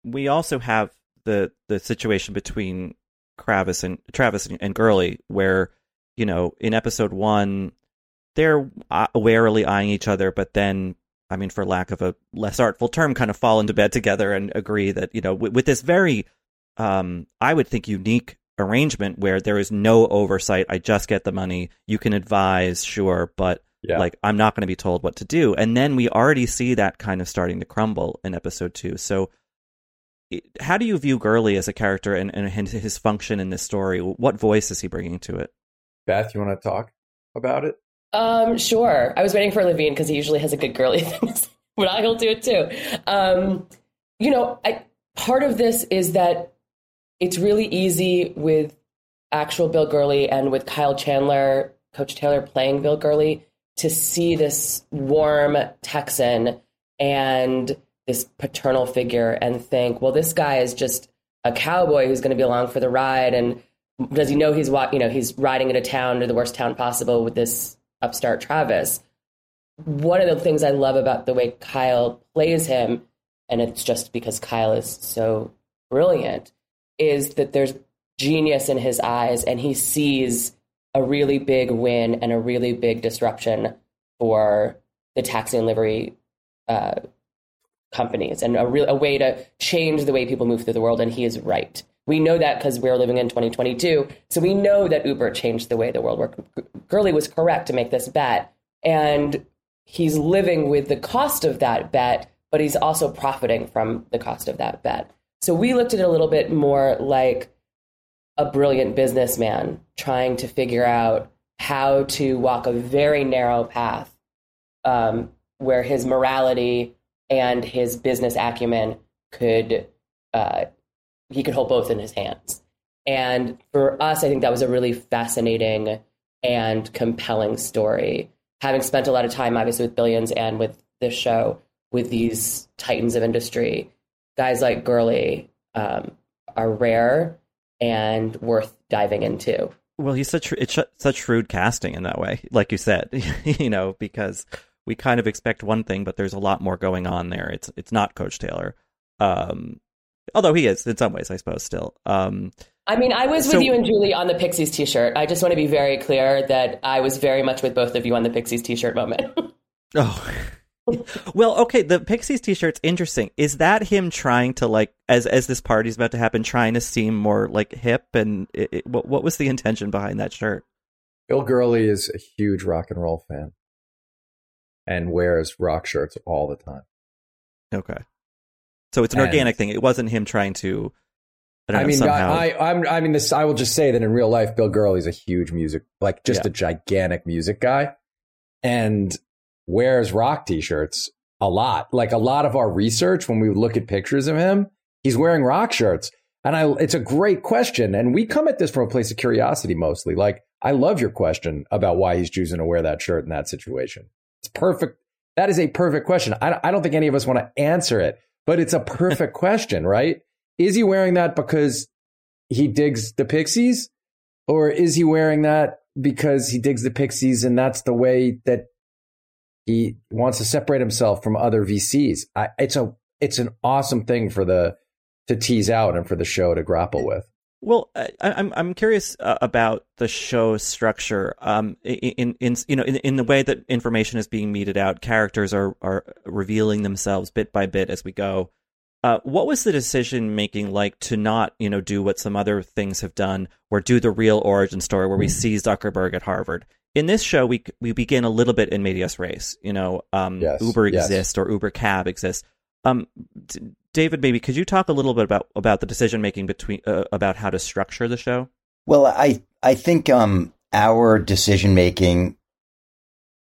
we also have the the situation between Travis and Travis and, and Gurley, where you know in episode one they're uh, warily eyeing each other, but then I mean, for lack of a less artful term, kind of fall into bed together and agree that you know with, with this very, um, I would think unique arrangement where there is no oversight. I just get the money. You can advise, sure, but Yeah. like I'm not going to be told what to do. And then we already see that kind of starting to crumble in episode two. So, how do you view Gurley as a character and, and his, his function in this story? What voice is he bringing to it? Beth, you want to talk about it? Um, sure. I was waiting for Levien because he usually has a good Gurley thing, but I'll do it too. Um, you know, I, part of this is that it's really easy with actual Bill Gurley and with Kyle Chandler, Coach Taylor playing Bill Gurley, to see this warm Texan and this paternal figure and think, well, this guy is just a cowboy who's going to be along for the ride and does he know he's you know he's riding into town to the worst town possible with this upstart Travis? One of the things I love about the way Kyle plays him, and it's just because Kyle is so brilliant, is that there's genius in his eyes, and he sees a really big win and a really big disruption for the taxi and livery uh, companies, and a real a way to change the way people move through the world. And he is right. We know that because we're living in 2022. So we know that Uber changed the way the world worked. Gurley was correct to make this bet. And he's living with the cost of that bet, but he's also profiting from the cost of that bet. So we looked at it a little bit more like a brilliant businessman trying to figure out how to walk a very narrow path um, where his morality and his business acumen could uh, he could hold both in his hands. And for us, I think that was a really fascinating and compelling story. Having spent a lot of time, obviously, with Billions and with this show, with these titans of industry, guys like Gurley um, are rare and worth diving into. Well, he's such it's such shrewd casting in that way, like you said, you know, because we kind of expect one thing, but there's a lot more going on there. It's it's not Coach Taylor, um, although he is in some ways, I suppose. Still, um, I mean, I was with So- you and Julie on the Pixies t-shirt. I just want to be very clear that I was very much with both of you on the Pixies t-shirt moment. oh, well, okay. The Pixies T-shirt's interesting. Is that him trying to like, as as this party's about to happen, trying to seem more like hip? And it, it, what what was the intention behind that shirt? Bill Gurley is a huge rock and roll fan and wears rock shirts all the time. Okay, so it's an And- organic thing. It wasn't him trying to. I, I mean, somehow. I, I, I'm, I mean, this. I will just say that in real life, Bill Gurley's a huge music, like just Yeah. a gigantic music guy, and wears rock T-shirts a lot. Like a lot of our research, when we look at pictures of him, he's wearing rock shirts, and I. It's a great question, and we come at this from a place of curiosity mostly. Like, I love your question about why he's choosing to wear that shirt in that situation. It's perfect. That is a perfect question. I, I don't think any of us want to answer it, but it's a perfect question, right? Is he wearing that because he digs the Pixies? Or is he wearing that because he digs the Pixies and that's the way that he wants to separate himself from other VCs? I, it's a it's an awesome thing for the to tease out and for the show to grapple with. Well, I, I'm I'm curious uh, about the show's structure. Um, in in you know in in the way that information is being meted out, characters are are revealing themselves bit by bit as we go. Uh, what was the decision making like to not you know do what some other things have done, or do the real origin story where we see Zuckerberg at Harvard? In this show, we we begin a little bit in medias res. You know, um, Yes, Uber yes. exists or Uber Cab exists. Um, David, maybe could you talk a little bit about about the decision making between uh, about how to structure the show? Well, I I think um, our decision making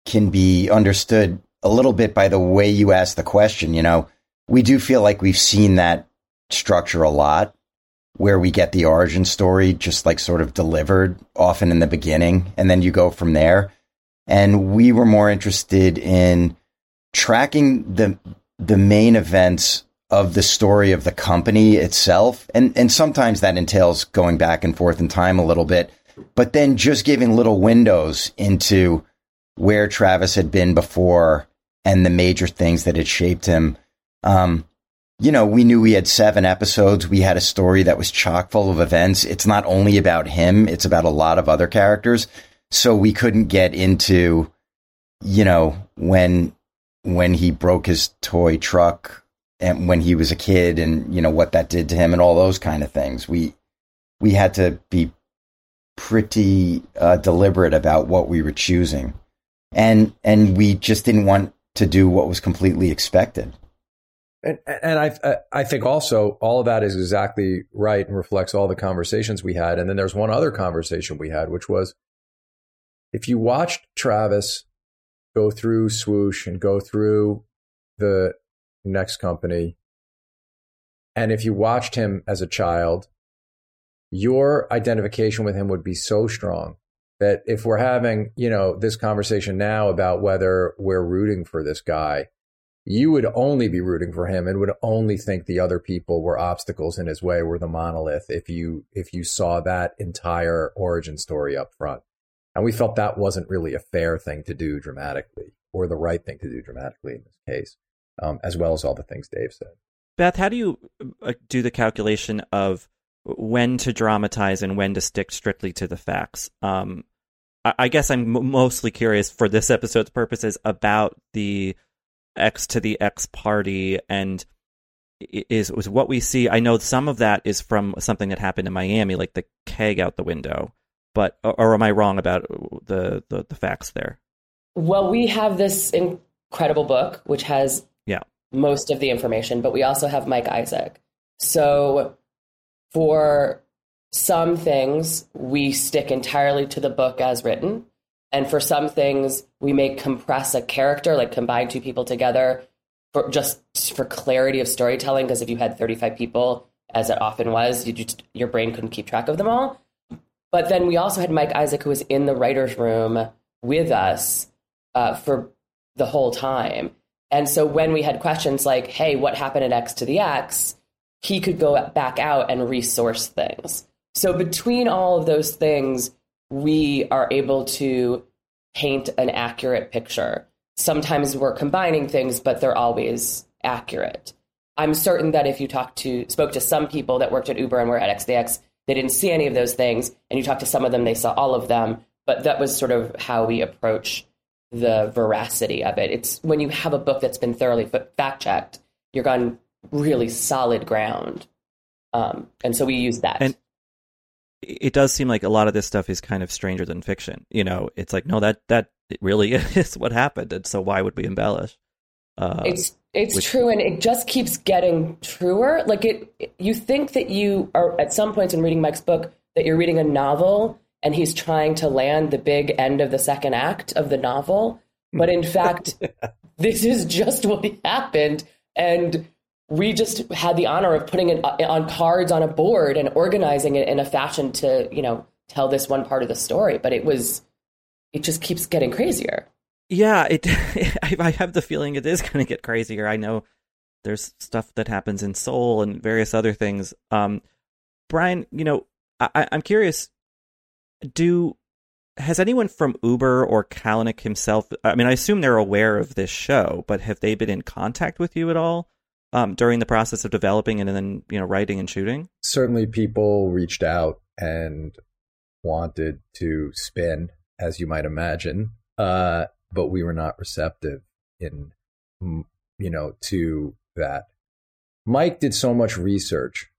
can be understood a little bit by the way you ask the question. You know, we do feel like we've seen that structure a lot, where we get the origin story just like sort of delivered, often in the beginning, and then you go from there. And we were more interested in tracking the the main events of the story of the company itself. And, and sometimes that entails going back and forth in time a little bit, but then just giving little windows into where Travis had been before and the major things that had shaped him. Um, you know, we knew we had seven episodes. We had a story that was chock full of events. It's not only about him, it's about a lot of other characters. So we couldn't get into, you know, when when he broke his toy truck and when he was a kid and you know what that did to him and all those kind of things. We we had to be pretty uh, deliberate about what we were choosing, and and we just didn't want to do what was completely expected. And, and I, I think also all of that is exactly right and reflects all the conversations we had. And then there's one other conversation we had, which was if you watched Travis go through Swoosh and go through the next company, and if you watched him as a child, your identification with him would be so strong that if we're having, you know, this conversation now about whether we're rooting for this guy, you would only be rooting for him and would only think the other people were obstacles in his way, were the monolith if you if you saw that entire origin story up front. And we felt that wasn't really a fair thing to do dramatically, or the right thing to do dramatically in this case, um, as well as all the things Dave said. Beth, how do you uh, do the calculation of when to dramatize and when to stick strictly to the facts? Um, I, I guess I'm mostly curious for this episode's purposes about the X to the X party and is was what we see. I know some of that is from something that happened in Miami, like the keg out the window. But or am I wrong about the the, the facts there? Well, we have this incredible book which has yeah most of the information, but we also have Mike Isaac. So for some things, we stick entirely to the book as written. And for some things, we may compress a character, like combine two people together for just for clarity of storytelling. Because if you had 35 people, as it often was, you just, your brain couldn't keep track of them all. But then we also had Mike Isaac, who was in the writer's room with us uh, for the whole time. And so when we had questions like, hey, what happened at X to the X? He could go back out and resource things. So between all of those things, we are able to paint an accurate picture. Sometimes we're combining things, but they're always accurate. I'm certain that if you talk to spoke to some people that worked at Uber and were at XDX, they didn't see any of those things, and you talk to some of them, they saw all of them. But that was sort of how we approach the veracity of it. It's when you have a book that's been thoroughly fact checked, you're on really solid ground, um, and so we use that. And it does seem like a lot of this stuff is kind of stranger than fiction. You know, it's like no, that that really is what happened, and so why would we embellish? Uh, it's it's which, true, and it just keeps getting truer. Like it, you think that you are at some points in reading Mike's book that you're reading a novel, and he's trying to land the big end of the second act of the novel, but in fact, this is just what happened, and we just had the honor of putting it on cards on a board and organizing it in a fashion to you know tell this one part of the story. But it was it just keeps getting crazier. Yeah it i have the feeling it is going to get crazier. I know there's stuff that happens in Seoul and various other things. Um brian you know I, i'm curious do has anyone from uber or kalanick himself i mean i assume they're aware of this show but have they been in contact with you at all um, during the process of developing and then you know writing and shooting? Certainly, people reached out and wanted to spin, as you might imagine, uh, but we were not receptive in you know to that. Mike did so much research.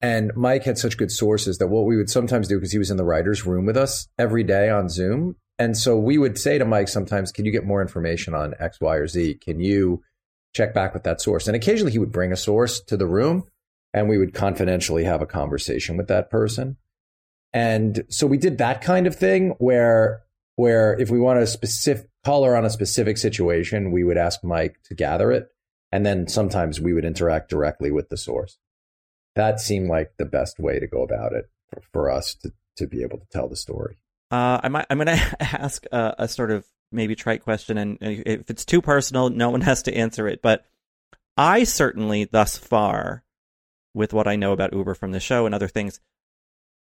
And Mike had such good sources that what we would sometimes do, because he was in the writer's room with us every day on Zoom. And so we would say to Mike sometimes, Can you get more information on X, Y, or Z? Can you check back with that source. And occasionally he would bring a source to the room and we would confidentially have a conversation with that person. And so we did that kind of thing where where if we want a specific color on a specific situation, we would ask Mike to gather it. And then sometimes we would interact directly with the source. That seemed like the best way to go about it for, for us to, to be able to tell the story. Uh, I might, I'm going to ask a, a, sort of maybe trite question, and if it's too personal, no one has to answer it. But I certainly, thus far, with what I know about Uber from the show and other things,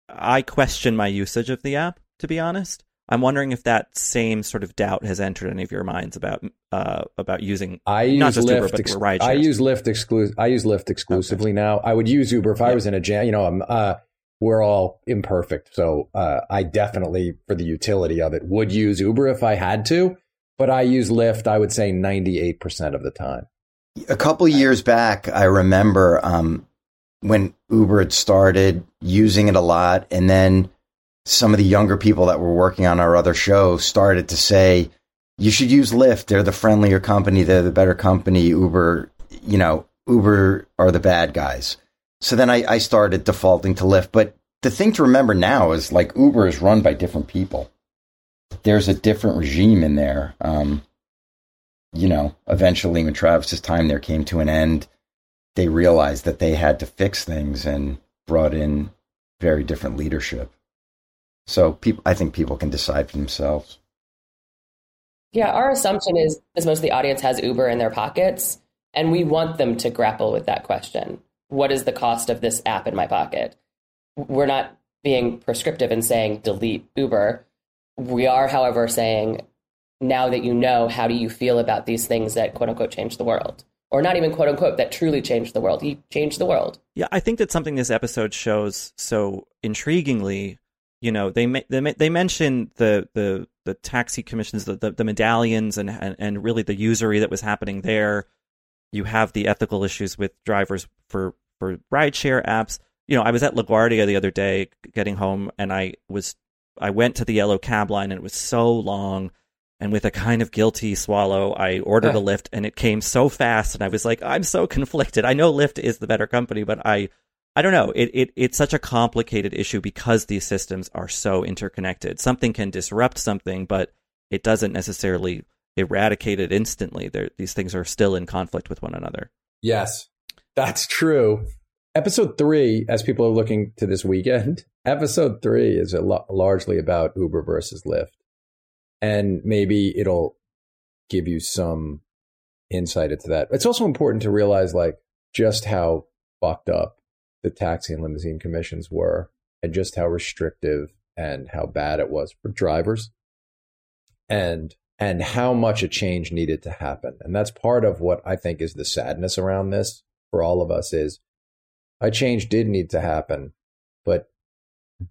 I question my usage of the app. To be honest, I'm wondering if that same sort of doubt has entered any of your minds about uh, about using I use not just Lyft Uber, but ex- ride I use Lyft exclu- I use Lyft exclusively okay. now. I would use Uber if I was in a jam. You know, I'm uh, we're all imperfect. So uh, I definitely, for the utility of it, would use Uber if I had to. but I use Lyft. I would say ninety eight percent of the time. A couple years back, I remember um, when Uber had started using it a lot, and then some of the younger people that were working on our other show started to say, "You should use Lyft. They're the friendlier company. They're the better company. Uber, you know, Uber are the bad guys." So then I, I started defaulting to Lyft. But the thing to remember now is like Uber is run by different people. There's a different regime in there. Um, you know, eventually when Travis's time there came to an end, they realized that they had to fix things and brought in very different leadership. So people, I think people can decide for themselves. Yeah, our assumption is, as most of the audience has Uber in their pockets, and we want them to grapple with that question what is the cost of this app in my pocket? We're not being prescriptive and saying delete Uber. We are, however, saying now that you know, how do you feel about these things that quote unquote change the world? Or not even quote unquote that truly changed the world. He changed the world. Yeah, I think that something this episode shows so intriguingly. You know, they they they mention the the the taxi commissions, the the, the medallions, and, and and really the usury that was happening there you have the ethical issues with drivers for for rideshare apps. You know, I was at LaGuardia the other day getting home, and I was I went to the yellow cab line, and it was so long. And with a kind of guilty swallow, I ordered a Lyft, and it came so fast, and I was like, I'm so conflicted. I know Lyft is the better company, but I I don't know. It, it it's such a complicated issue because these systems are so interconnected. Something can disrupt something, but it doesn't necessarily eradicate it instantly. They're, these things are still in conflict with one another. Yes, that's true. Episode three, as people are looking to this weekend, episode three is lo- largely about Uber versus Lyft. And maybe it'll give you some insight into that. It's also important to realize, like, just how fucked up the taxi and limousine commissions were, and just how restrictive and how bad it was for drivers. And and how much a change needed to happen. And that's part of what I think is the sadness around this for all of us is a change did need to happen, but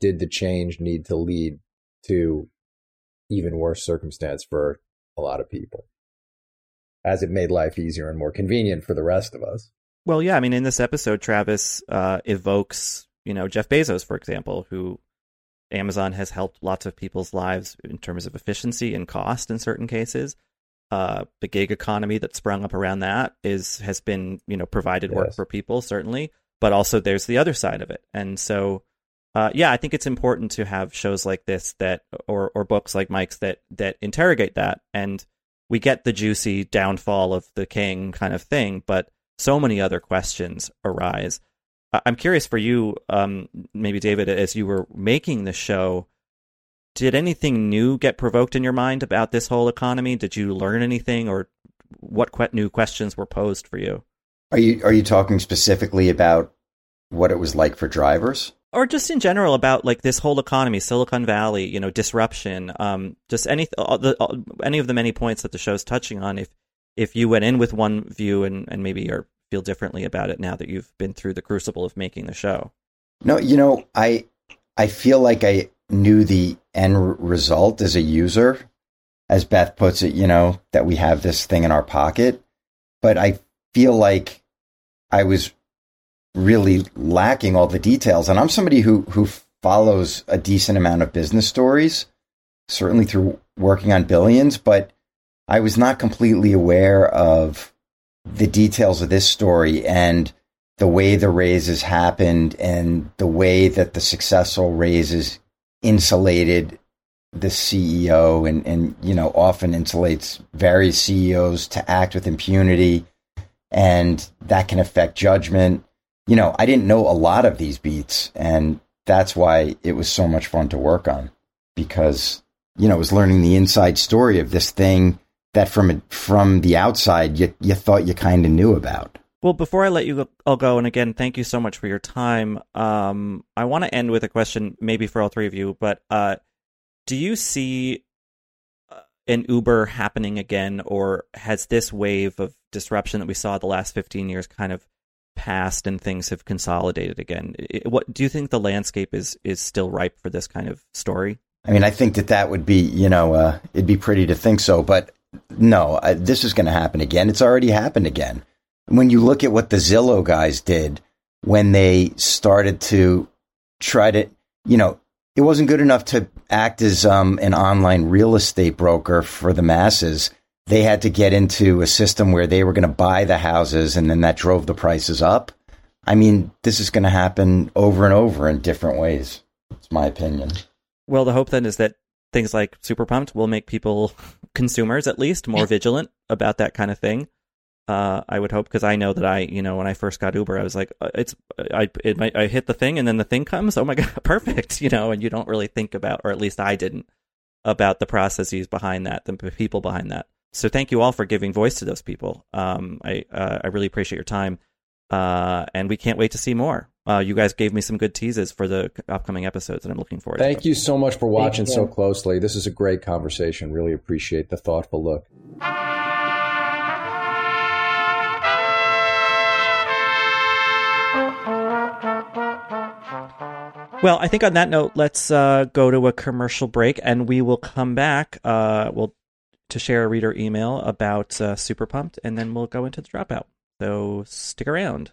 did the change need to lead to even worse circumstance for a lot of people? As it made life easier and more convenient for the rest of us. Well, yeah, I mean, in this episode, Travis uh, evokes, you know, Jeff Bezos, for example, who Amazon has helped lots of people's lives in terms of efficiency and cost in certain cases. Uh, the gig economy that sprung up around that is has been you know provided work for people certainly, but also there's the other side of it, and so uh, yeah, I think it's important to have shows like this that or or books like Mike's that that interrogate that, and we get the juicy downfall of the king kind of thing, but so many other questions arise. I'm curious for you, um, maybe David, as you were making the show, did anything new get provoked in your mind about this whole economy? Did you learn anything, or what que- new questions were posed for you? Are you are you talking specifically about what it was like for drivers, or just in general about like this whole economy, Silicon Valley, you know, disruption, um, just any the, any of the many points that the show's touching on? If if you went in with one view and and maybe are feel differently about it now that you've been through the crucible of making the show? No, you know, I I feel like I knew the end result as a user, as Beth puts it, you know, that we have this thing in our pocket, but I feel like I was really lacking all the details. And I'm somebody who who follows a decent amount of business stories, certainly through working on billions, but I was not completely aware of the details of this story and the way the raises happened and the way that the successful raises insulated the CEO and, and you know often insulates various CEOs to act with impunity and that can affect judgment. You know, I didn't know a lot of these beats and that's why it was so much fun to work on because you know, it was learning the inside story of this thing that from from the outside you you thought you kind of knew about. Well, before I let you all go, and again, thank you so much for your time. Um, I want to end with a question, maybe for all three of you. But uh, do you see uh, an Uber happening again, or has this wave of disruption that we saw the last fifteen years kind of passed and things have consolidated again? What do you think the landscape is is still ripe for this kind of story? I mean, I think that that would be, you know, uh, it'd be pretty to think so. But no, I, this is going to happen again. It's already happened again. When you look at what the Zillow guys did when they started to try to, you know, it wasn't good enough to act as um, an online real estate broker for the masses. They had to get into a system where they were going to buy the houses and then that drove the prices up. I mean, this is going to happen over and over in different ways. It's my opinion. Well, the hope then is that things like Super Pumped will make people, consumers at least, more vigilant about that kind of thing. Uh, I would hope because I know that I, you know, when I first got Uber, I was like, uh, it's, I, it might, I hit the thing and then the thing comes. Oh my god, perfect, you know, and you don't really think about, or at least I didn't, about the processes behind that, the people behind that. So thank you all for giving voice to those people. Um, I, uh, I really appreciate your time, uh, and we can't wait to see more. Uh, you guys gave me some good teases for the upcoming episodes, and I'm looking forward. To. Thank to you so much for watching so closely. This is a great conversation. Really appreciate the thoughtful look. Well, I think on that note, let's uh, go to a commercial break, and we will come back. Uh, we'll to share a reader email about uh, Super Pumped, and then we'll go into the dropout. So stick around.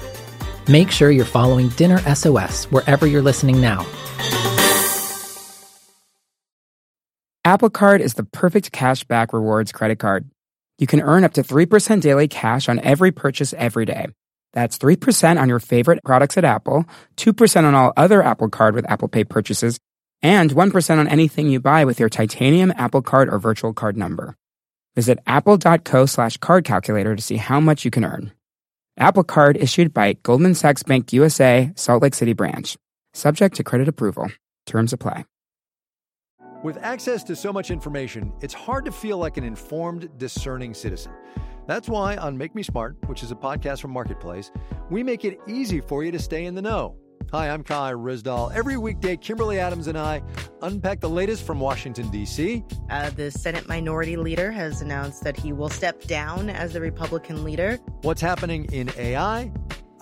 Make sure you're following Dinner SOS wherever you're listening now. Apple Card is the perfect cash back rewards credit card. You can earn up to 3% daily cash on every purchase every day. That's 3% on your favorite products at Apple, 2% on all other Apple Card with Apple Pay purchases, and 1% on anything you buy with your titanium Apple Card or virtual card number. Visit apple.co slash card calculator to see how much you can earn. Apple Card issued by Goldman Sachs Bank USA, Salt Lake City branch. Subject to credit approval. Terms apply. With access to so much information, it's hard to feel like an informed, discerning citizen. That's why on Make Me Smart, which is a podcast from Marketplace, we make it easy for you to stay in the know. Hi, I'm Kai Ryssdal. Every weekday, Kimberly Adams and I unpack the latest from Washington, D.C. Uh, the Senate Minority Leader has announced that he will step down as the Republican leader. What's happening in AI?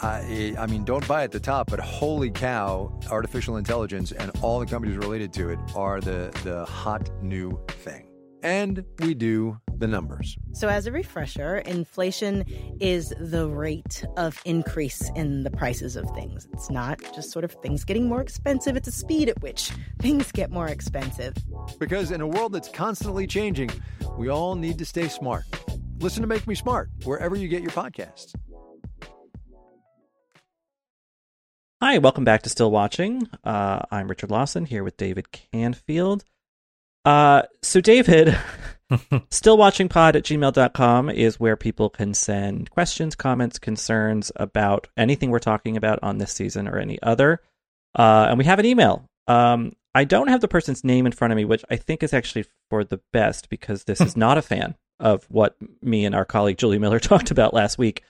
I, I mean, don't buy at the top, but holy cow, artificial intelligence and all the companies related to it are the, the hot new thing. And we do the numbers. So, as a refresher, inflation is the rate of increase in the prices of things. It's not just sort of things getting more expensive, it's a speed at which things get more expensive. Because in a world that's constantly changing, we all need to stay smart. Listen to Make Me Smart wherever you get your podcasts. Hi, welcome back to Still Watching. Uh, I'm Richard Lawson here with David Canfield. Uh, so, David, stillwatchingpod at gmail.com is where people can send questions, comments, concerns about anything we're talking about on this season or any other. Uh, and we have an email. Um, I don't have the person's name in front of me, which I think is actually for the best because this is not a fan of what me and our colleague Julie Miller talked about last week.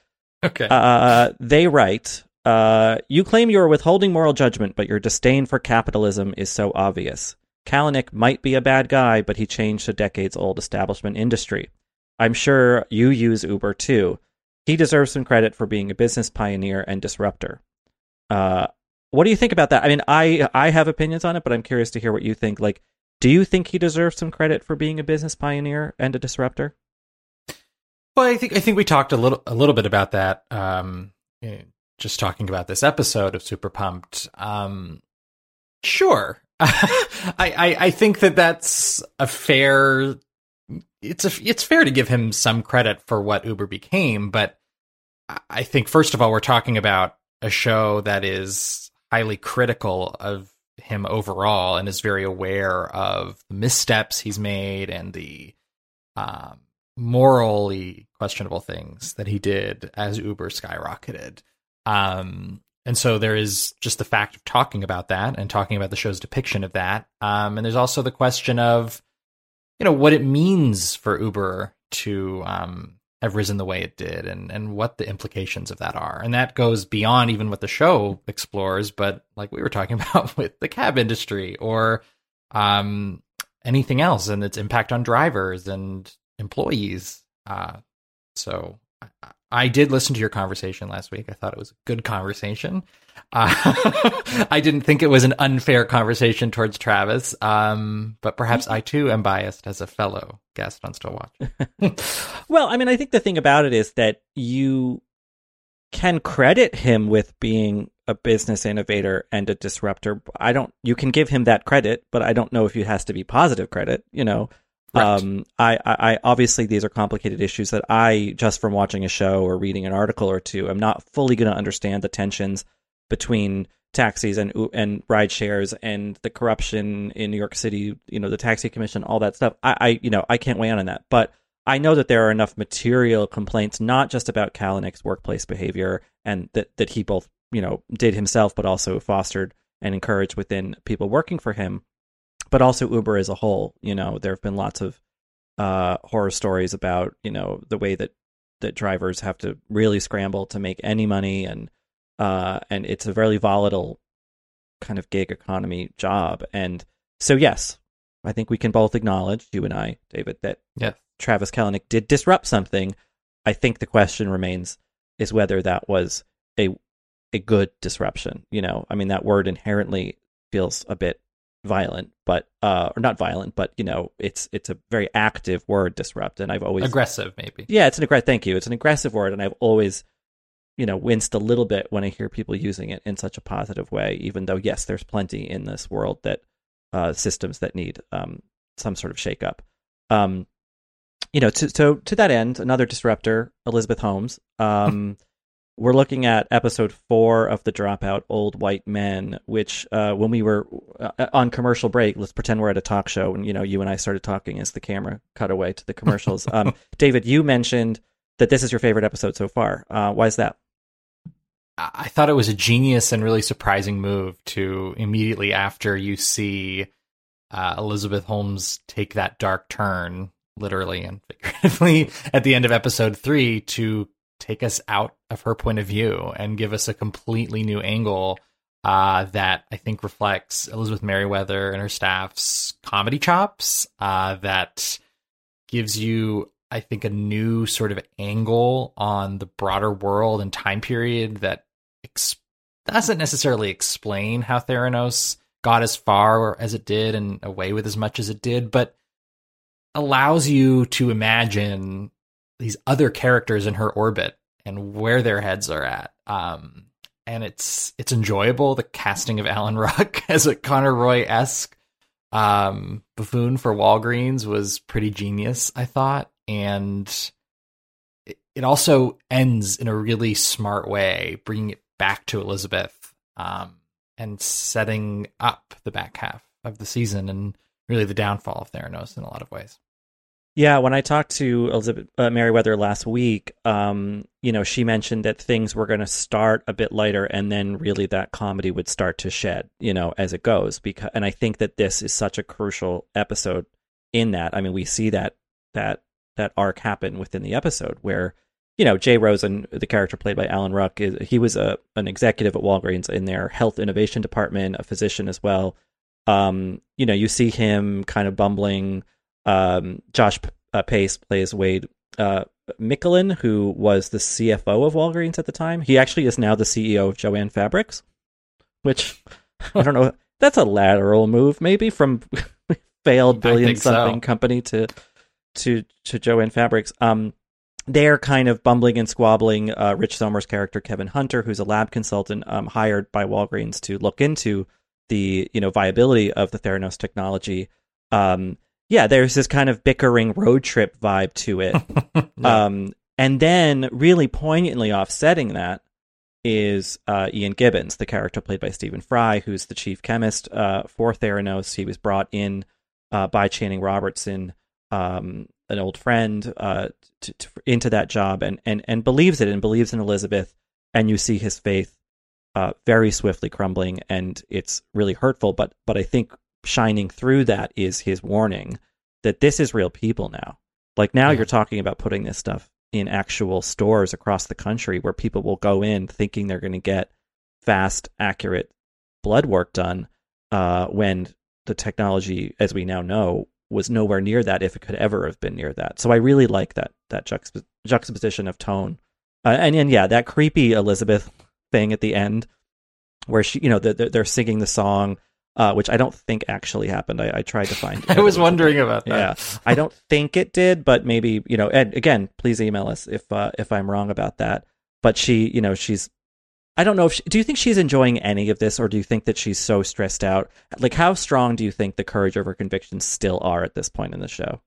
Okay. Uh, they write uh, You claim you are withholding moral judgment, but your disdain for capitalism is so obvious. Kalanick might be a bad guy, but he changed a decades old establishment industry. I'm sure you use Uber too. He deserves some credit for being a business pioneer and disruptor. Uh, what do you think about that? I mean, I I have opinions on it, but I'm curious to hear what you think. Like, do you think he deserves some credit for being a business pioneer and a disruptor? Well, I think I think we talked a little a little bit about that. Um, just talking about this episode of Super Pumped. Um, sure, I, I, I think that that's a fair. It's a it's fair to give him some credit for what Uber became, but I think first of all, we're talking about a show that is highly critical of him overall and is very aware of the missteps he's made and the um, morally questionable things that he did as Uber skyrocketed. Um, and so there is just the fact of talking about that and talking about the show's depiction of that. Um, and there's also the question of, you know, what it means for Uber to um, have risen the way it did and, and what the implications of that are. And that goes beyond even what the show explores, but like we were talking about with the cab industry or um, anything else and its impact on drivers and employees. Uh, so I, did listen to your conversation last week. I thought it was a good conversation. Uh, I didn't think it was an unfair conversation towards Travis, um, but perhaps I too am biased as a fellow guest on Still Watch. well, I mean, I think the thing about it is that you can credit him with being a business innovator and a disruptor. I don't. You can give him that credit, but I don't know if it has to be positive credit. You know, Right. Um, I, I, obviously these are complicated issues that I just from watching a show or reading an article or two, I'm not fully going to understand the tensions between taxis and and ride shares and the corruption in New York City, you know, the taxi commission, all that stuff. I, I you know, I can't weigh in on that, but I know that there are enough material complaints, not just about Kalanick's workplace behavior and that that he both you know did himself, but also fostered and encouraged within people working for him but also Uber as a whole. You know, there have been lots of uh, horror stories about you know the way that that drivers have to really scramble to make any money, and uh, and it's a very volatile kind of gig economy job. And so, yes, I think we can both acknowledge, you and I, David, that yeah. Travis Kalanick did disrupt something. I think the question remains is whether that was a a good disruption. You know, I mean that word inherently feels a bit violent, but uh, or not violent, but you know, it's it's a very active word, disrupt, and I've always aggressive, maybe. Yeah, it's an aggressive. Thank you. It's an aggressive word, and I've always, you know, winced a little bit when I hear people using it in such a positive way. Even though, yes, there's plenty in this world that uh, systems that need um, some sort of shakeup. Um, you know, to, so to that end, another disruptor, Elizabeth Holmes. Um, we're looking at episode four of the Dropout Old White Men, which uh, when we were uh, on commercial break, let's pretend we're at a talk show, and you know, you and I started talking as the camera cut away to the commercials. um, David, you mentioned that this is your favorite episode so far. Uh, why is that? I thought it was a genius and really surprising move to immediately after you see uh, Elizabeth Holmes take that dark turn, literally and figuratively, at the end of episode three to take us out of her point of view and give us a completely new angle uh, that I think reflects Elizabeth Meriwether and her staff's comedy chops. Uh, that gives you, I think, a new sort of angle on the broader world and time period that ex- doesn't necessarily explain how Theranos got as far as it did and away with as much as it did, but allows you to imagine these other characters in her orbit and where their heads are at. Um, and it's it's enjoyable. The casting of Alan Ruck as a Connor Roy esque um, buffoon for Walgreens was pretty genius, I thought, and it, also ends in a really smart way, bringing it back to Elizabeth um, and setting up the back half of the season and really the downfall of Theranos in a lot of ways. Yeah, when I talked to Elizabeth uh, Meriwether last week, um, you know, she mentioned that things were going to start a bit lighter, and then really that comedy would start to shed, you know, as it goes. Because, and I think that this is such a crucial episode in that. I mean, we see that that that arc happen within the episode where, you know, Jay Rosen, the character played by Alan Ruck, is he was a an executive at Walgreens in their health innovation department, a physician as well. Um, you know, you see him kind of bumbling um, Josh uh, Pais plays Wade uh, Miquelon, who was the CFO of Walgreens at the time. He actually is now the CEO of Jo-Ann Fabrics, which I don't know. That's a lateral move, maybe from failed billion something so. company to to to Jo-Ann Fabrics. Um, they're kind of bumbling and squabbling. Uh, Rich Sommer's character Kevin Hunter, who's a lab consultant um, hired by Walgreens to look into the you know viability of the Theranos technology. Um, yeah, there's this kind of bickering road trip vibe to it. yeah. Um, And then, really poignantly offsetting that is uh, Ian Gibbons, the character played by Stephen Fry, who's the chief chemist uh, for Theranos. He was brought in uh, by Channing Robertson, um, an old friend, uh, to, to, into that job, and, and and believes it and believes in Elizabeth. And you see his faith uh, very swiftly crumbling, and it's really hurtful. But but I think shining through that is his warning that this is real people now. Like now, yeah. you're talking about putting this stuff in actual stores across the country where people will go in thinking they're going to get fast, accurate blood work done uh, when the technology, as we now know, was nowhere near that if it could ever have been near that. So I really like that that juxtap- juxtaposition of tone. Uh, and and yeah, that creepy Elizabeth thing at the end where she, you know, they're, they're singing the song uh, which I don't think actually happened. I, I tried to find. I was wondering about that. Yeah, I don't think it did, but maybe you know. And again, please email us if uh, if I'm wrong about that. But she, you know, she's. I don't know if. She, do you think she's enjoying any of this, or do you think that she's so stressed out? Like, how strong do you think the courage of her convictions still are at this point in the show?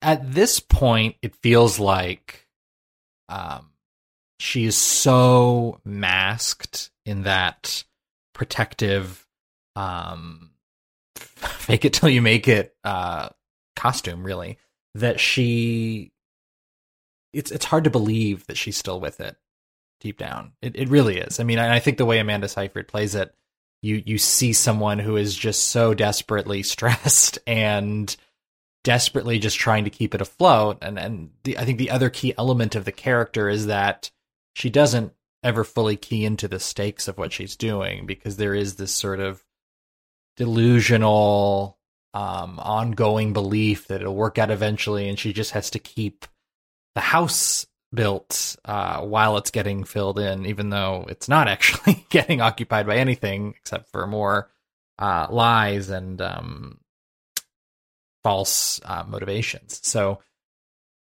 At this point, it feels like um, she is so masked in that protective um, fake it till you make it uh, costume, really, that she. It's it's hard to believe that she's still with it deep down. It it really is. I mean, I, I think the way Amanda Seyfried plays it, you you see someone who is just so desperately stressed and desperately just trying to keep it afloat. And and the, I think the other key element of the character is that she doesn't ever fully key into the stakes of what she's doing because there is this sort of delusional um, ongoing belief that it'll work out eventually, and she just has to keep the house built uh, while it's getting filled in, even though it's not actually getting occupied by anything except for more uh, lies and um, false uh, motivations. So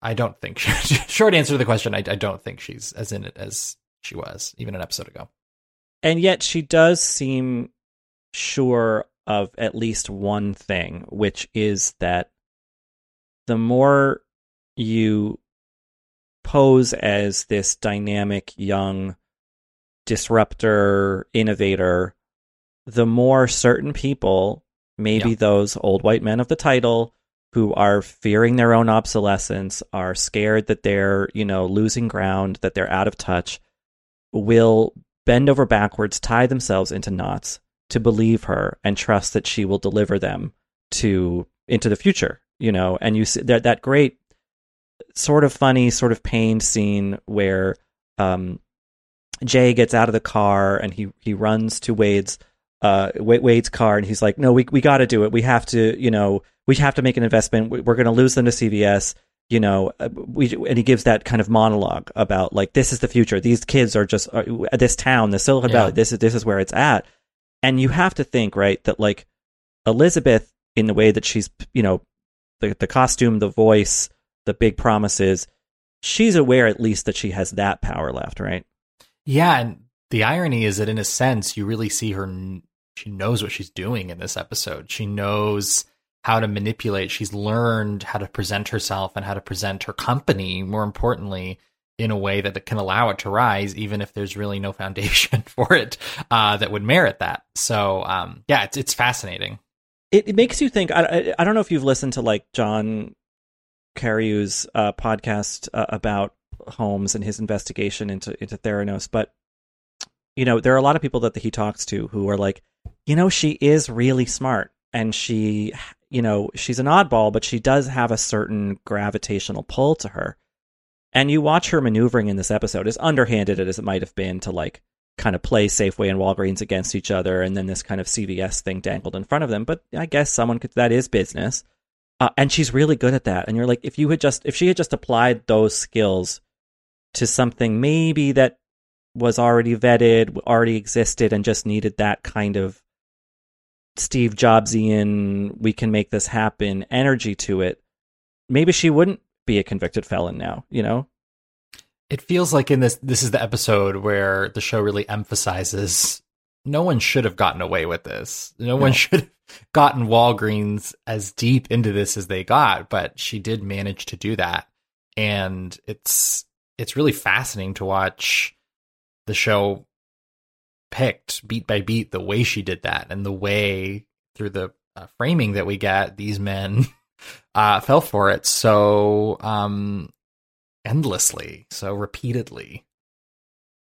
I don't think, short answer to the question, I, I don't think she's as in it as she was even an episode ago. And yet she does seem sure of at least one thing, which is that the more you pose as this dynamic young disruptor, innovator, the more certain people, maybe yeah. those old white men of the title, who are fearing their own obsolescence, are scared that they're, you know, losing ground, that they're out of touch, will bend over backwards, tie themselves into knots, to believe her and trust that she will deliver them to into the future you know? And you see that that great sort of funny sort of pained scene where um, Jay gets out of the car and he he runs to Wade's uh, Wade's car and he's like no we we got to do it. We have to you know we have to make an investment. We're going to lose them to CVS you know uh, we and he gives that kind of monologue about like this is the future. These kids are just uh, this town the Silicon Valley this is this is where it's at and you have to think, right, that like Elizabeth, in the way that she's, you know, the, the costume, the voice, the big promises, she's aware at least that she has that power left, right? Yeah. And the irony is that in a sense, you really see her, she knows what she's doing in this episode. She knows how to manipulate. She's learned how to present herself and how to present her company, more importantly, in a way that can allow it to rise, even if there's really no foundation for it uh, that would merit that. So, um, yeah, it's it's fascinating. It, it makes you think. I, I don't know if you've listened to like John Carreyrou's uh, podcast uh, about Holmes and his investigation into into Theranos, but you know there are a lot of people that he talks to who are like, you know, she is really smart and she, you know, she's an oddball, but she does have a certain gravitational pull to her and you watch her maneuvering in this episode, as underhanded as it might have been to like kind of play Safeway and Walgreens against each other, and then this kind of CVS thing dangled in front of them. But I guess someone could, that is business. Uh, and she's really good at that. And you're like, if you had just, if she had just applied those skills to something maybe that was already vetted, already existed, and just needed that kind of Steve Jobsian, we can make this happen energy to it, maybe she wouldn't be a convicted felon now, you know? It feels like in this this is the episode where the show really emphasizes no one should have gotten away with this. No, no. one should have gotten Walgreens as deep into this as they got, but she did manage to do that. and it's it's really fascinating to watch the show picked beat by beat the way she did that and the way through the uh, framing that we get these men uh, fell for it so um, endlessly, so repeatedly.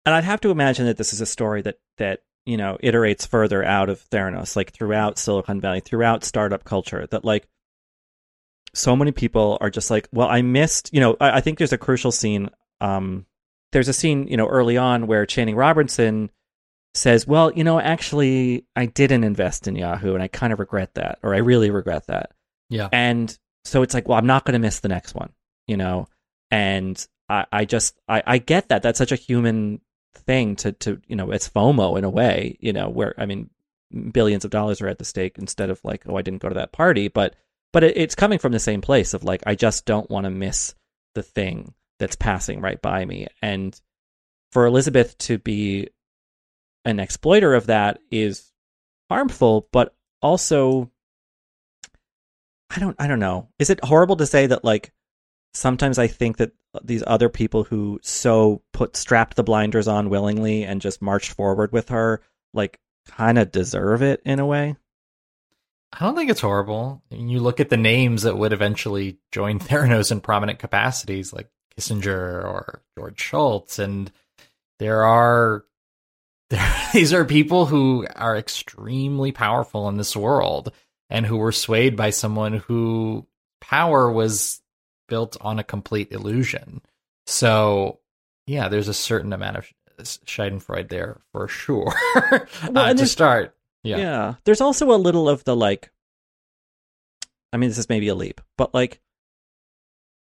And I'd have to imagine that this is a story that that you know iterates further out of Theranos, like throughout Silicon Valley, throughout startup culture. That like so many people are just like, well, I missed. You know, I, I think there's a crucial scene. Um, there's a scene, you know, early on where Channing Robertson says, "Well, you know, actually, I didn't invest in Yahoo, and I kind of regret that, or I really regret that." Yeah. And so it's like, well, I'm not going to miss the next one, you know. And I, I just, I, I get that. That's such a human thing to, to, you know, it's FOMO in a way, you know, where I mean, billions of dollars are at the stake instead of like, oh, I didn't go to that party, but, but it, it's coming from the same place of like, I just don't want to miss the thing that's passing right by me. And for Elizabeth to be an exploiter of that is harmful, but also I don't I don't know. Is it horrible to say that like sometimes I think that these other people who so put strapped the blinders on willingly and just marched forward with her like kind of deserve it in a way? I don't think it's horrible. I mean, you look at the names that would eventually join Theranos in prominent capacities, like Kissinger or George Shultz, and there are there, these are people who are extremely powerful in this world and who were swayed by someone who power was built on a complete illusion. So, yeah, there's a certain amount of Schadenfreude there for sure. well, uh, to start, yeah. Yeah. There's also a little of the like, I mean, this is maybe a leap, but like,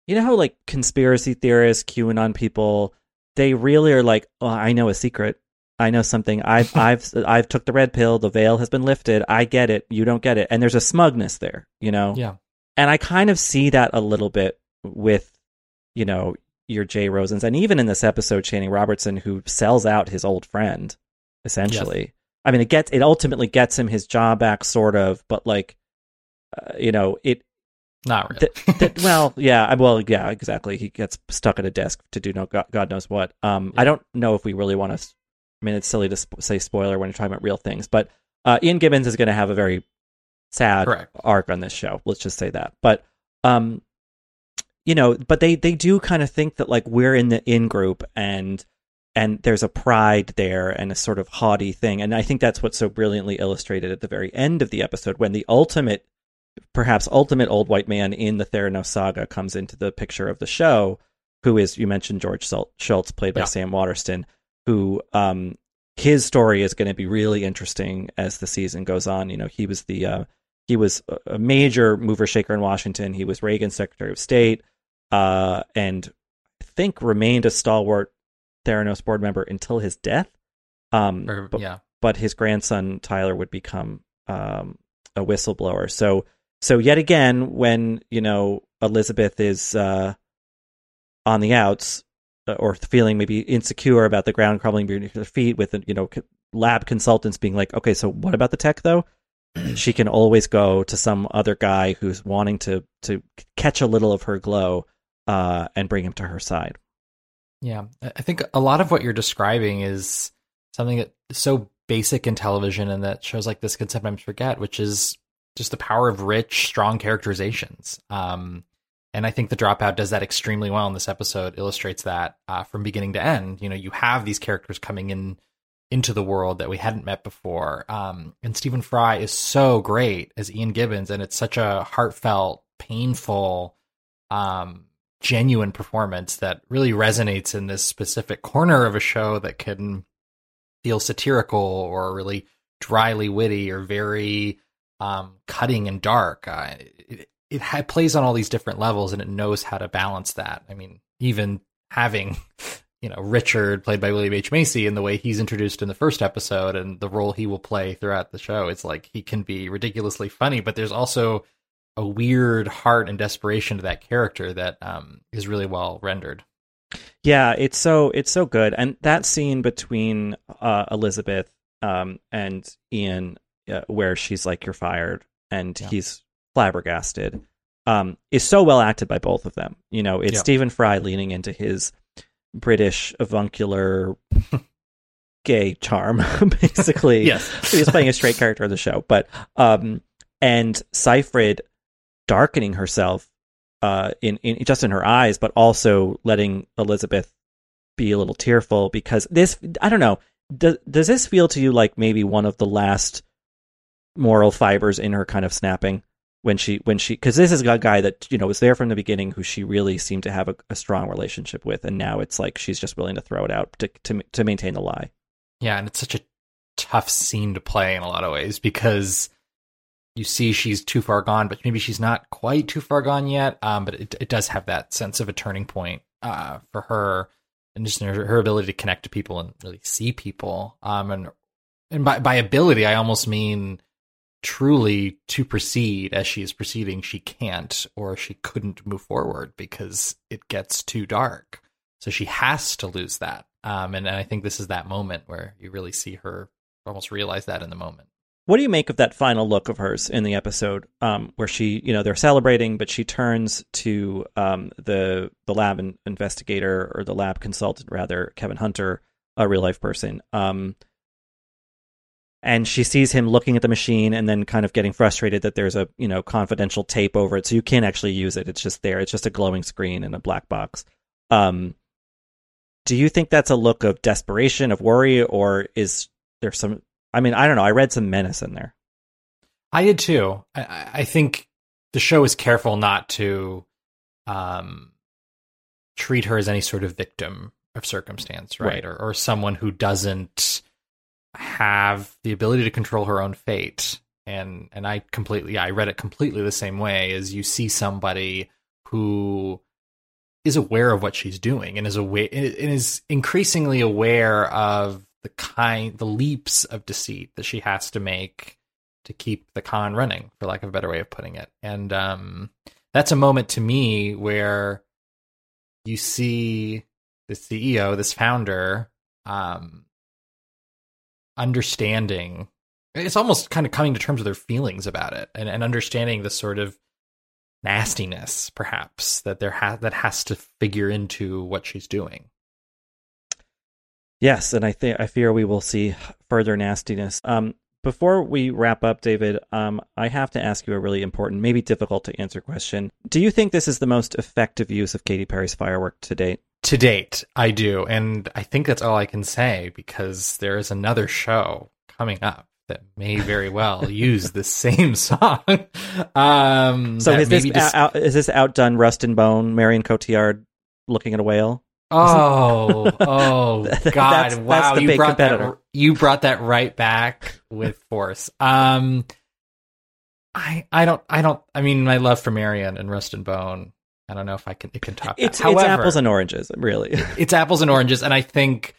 you know how like conspiracy theorists, QAnon people, they really are like, oh, I know a secret. I know something. I've I've I've took the red pill. The veil has been lifted. I get it. You don't get it. And there's a smugness there, you know. Yeah. And I kind of see that a little bit with, you know, your Jay Rosans, and even in this episode, Channing Robertson, who sells out his old friend, essentially. Yes. I mean, it gets it ultimately gets him his job back, sort of, but like, uh, you know, it. Not really. th- th- well, yeah, well, yeah, exactly. He gets stuck at a desk to do no God, God knows what. Um, yeah. I don't know if we really want to mean, it's silly to sp- say spoiler when you're talking about real things, but uh, Ian Gibbons is going to have a very sad Correct. arc on this show. Let's just say that. But um, you know, but they they do kind of think that like we're in the in group and and there's a pride there and a sort of haughty thing, and I think that's what's so brilliantly illustrated at the very end of the episode when the ultimate, perhaps ultimate old white man in the Theranos saga comes into the picture of the show, who is you mentioned George Shultz, played by yeah. Sam Waterston who um, his story is going to be really interesting as the season goes on. You know, he was the uh, he was a major mover shaker in Washington. He was Reagan's Secretary of State, uh, and I think remained a stalwart Theranos board member until his death. Um, or, but, yeah, but his grandson Tyler would become um, a whistleblower. So so yet again, when you know Elizabeth is uh, on the outs, or feeling maybe insecure about the ground crumbling beneath her feet with you know lab consultants being like okay so what about the tech though? She can always go to some other guy who's wanting to to catch a little of her glow uh, and bring him to her side. Yeah. I think a lot of what you're describing is something that is so basic in television and that shows like this can sometimes forget which is just the power of rich strong characterizations. Um, and I think the dropout does that extremely well in this episode. Illustrates that uh, from beginning to end. You know, you have these characters coming in into the world that we hadn't met before. Um, and Stephen Fry is so great as Ian Gibbons, and it's such a heartfelt, painful, um, genuine performance that really resonates in this specific corner of a show that can feel satirical or really dryly witty or very um, cutting and dark. Uh, it, it ha- plays on all these different levels and it knows how to balance that. I mean, even having you know Richard played by William H Macy and the way he's introduced in the first episode and the role he will play throughout the show, it's like he can be ridiculously funny, but there's also a weird heart and desperation to that character that um, is really well rendered. Yeah, it's so it's so good, and that scene between uh, Elizabeth um, and Ian, uh, where she's like, "You're fired," and yeah. he's flabbergasted. um, is so well acted by both of them. You know, it's Yeah. Stephen Fry leaning into his British avuncular gay charm, basically. Yes. he was playing a straight character in the show, but um, and Seyfried darkening herself uh in, in just in her eyes, but also letting Elizabeth be a little tearful because this I don't know does does this feel to you like maybe one of the last moral fibers in her kind of snapping when she when she because this is a guy that you know was there from the beginning who she really seemed to have a, a strong relationship with and now it's like she's just willing to throw it out to to to maintain the lie Yeah, and it's such a tough scene to play in a lot of ways because you see she's too far gone, but maybe she's not quite too far gone yet. Um, but it it does have that sense of a turning point uh, for her, and just her, her ability to connect to people and really see people. Um, and and by by ability, I almost mean truly to proceed as she is proceeding. She can't or she couldn't move forward because it gets too dark. So she has to lose that. Um, and, and I think this is that moment where you really see her almost realize that in the moment. What do you make of that final look of hers in the episode, um, where she, you know, they're celebrating, but she turns to um, the the lab in- investigator or the lab consultant, rather, Kevin Hunter, a real life person, um, and she sees him looking at the machine and then kind of getting frustrated that there's a you know confidential tape over it, so you can't actually use it. It's just there. It's just a glowing screen and a black box. Um, do you think that's a look of desperation, of worry, or is there some I mean, I don't know. I read some menace in there. I did too. I- I, think the show is careful not to um, treat her as any sort of victim of circumstance, right? Right. Or, or someone who doesn't have the ability to control her own fate. And and I completely, I read it completely the same way as you see somebody who is aware of what she's doing and is aware and is increasingly aware of the kind the leaps of deceit that she has to make to keep the con running for lack of a better way of putting it and um that's a moment to me where you see the ceo this founder um understanding it's almost kind of coming to terms with their feelings about it and, and understanding the sort of nastiness perhaps that there ha- that has to figure into what she's doing Yes, and I think I fear we will see further nastiness. Um, before we wrap up, David, um, I have to ask you a really important, maybe difficult to answer question. Do you think this is the most effective use of Katy Perry's firework to date? To date, I do, and I think that's all I can say because there is another show coming up that may very well use the same song. Um, So is this out, is this outdone Rust and Bone, Marion Cotillard looking at a whale? Oh, oh God! that's- wow, that's the you big brought competitor. that you brought that right back with force. Um, I I don't I don't I mean my love for Marion and Rust and Bone. I don't know if I can it can top It's, that. it's However, apples and oranges, really. it's apples and oranges, and I think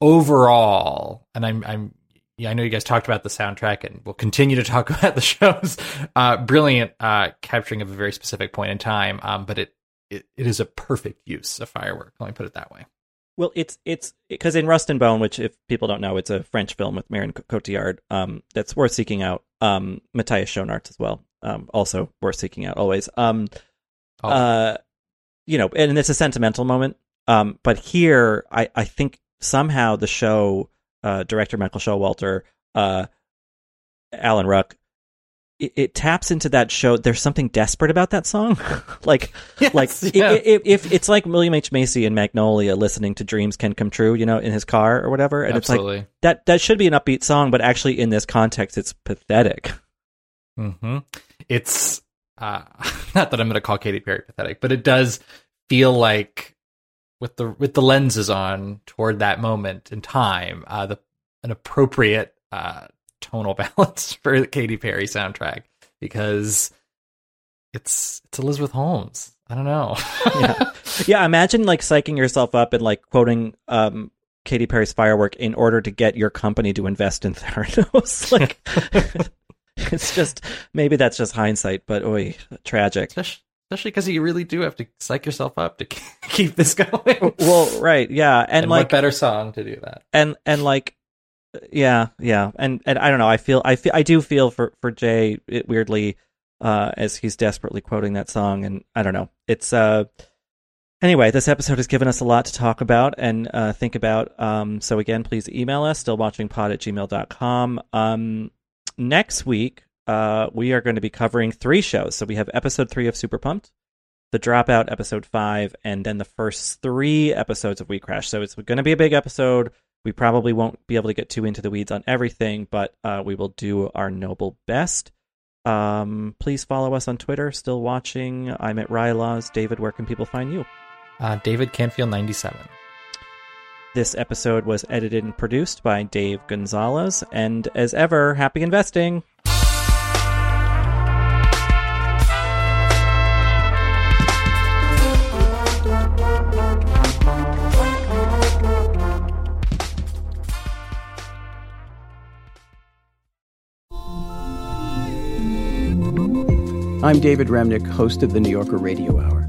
overall, and I'm I'm yeah, I know you guys talked about the soundtrack, and we'll continue to talk about the shows. Uh, brilliant uh, capturing of a very specific point in time, um, but it, it it is a perfect use of firework. Let me put it that way. Well, it's it's because in Rust and Bone, which if people don't know, it's a French film with Marion Cotillard. Um, that's worth seeking out. Um, Matthias Schoenaerts as well. Um, also worth seeking out always. Um, Oh. uh, you know, and it's a sentimental moment. Um, but here, I I think somehow the show uh, director Michael Showalter, uh, Alan Ruck. It, it taps into that show. There's something desperate about that song, like, like yeah. i- i- if, if it's like William H Macy in Magnolia listening to "Dreams Can Come True," you know, in his car or whatever, and it's like that. That should be an upbeat song, but actually, in this context, it's pathetic. hmm It's uh, not that I'm going to call Katy Perry pathetic, but it does feel like with the with the lenses on toward that moment in time, uh, the an appropriate uh, tonal balance for the Katy Perry soundtrack because it's it's Elizabeth Holmes. I don't know. yeah. yeah, imagine like psyching yourself up and like quoting um Katy Perry's firework in order to get your company to invest in Theranos. like it's just maybe that's just hindsight, but oi, tragic. Especially because you really do have to psych yourself up to keep this going. Well, right, yeah, and, And like what better song to do that? and and like yeah, yeah, and and I don't know. I feel I feel I do feel for for Jay it, weirdly uh, as he's desperately quoting that song. And I don't know. It's uh, anyway. This episode has given us a lot to talk about and uh, think about. Um, so again, please email us stillwatchingpod at gmail.com. Um, next week, uh, we are going to be covering three shows. So we have episode three of Super Pumped, the Dropout episode five, and then the first three episodes of We Crash. So it's going to be a big episode. We probably won't be able to get too into the weeds on everything, but uh, we will do our noble best. Um, please follow us on Twitter. Still watching. I'm at Rylaws. David, where can people find you? Uh, David Canfield 97. This episode was edited and produced by Dave Gonzalez. And as ever, happy investing. I'm David Remnick, host of the New Yorker Radio Hour.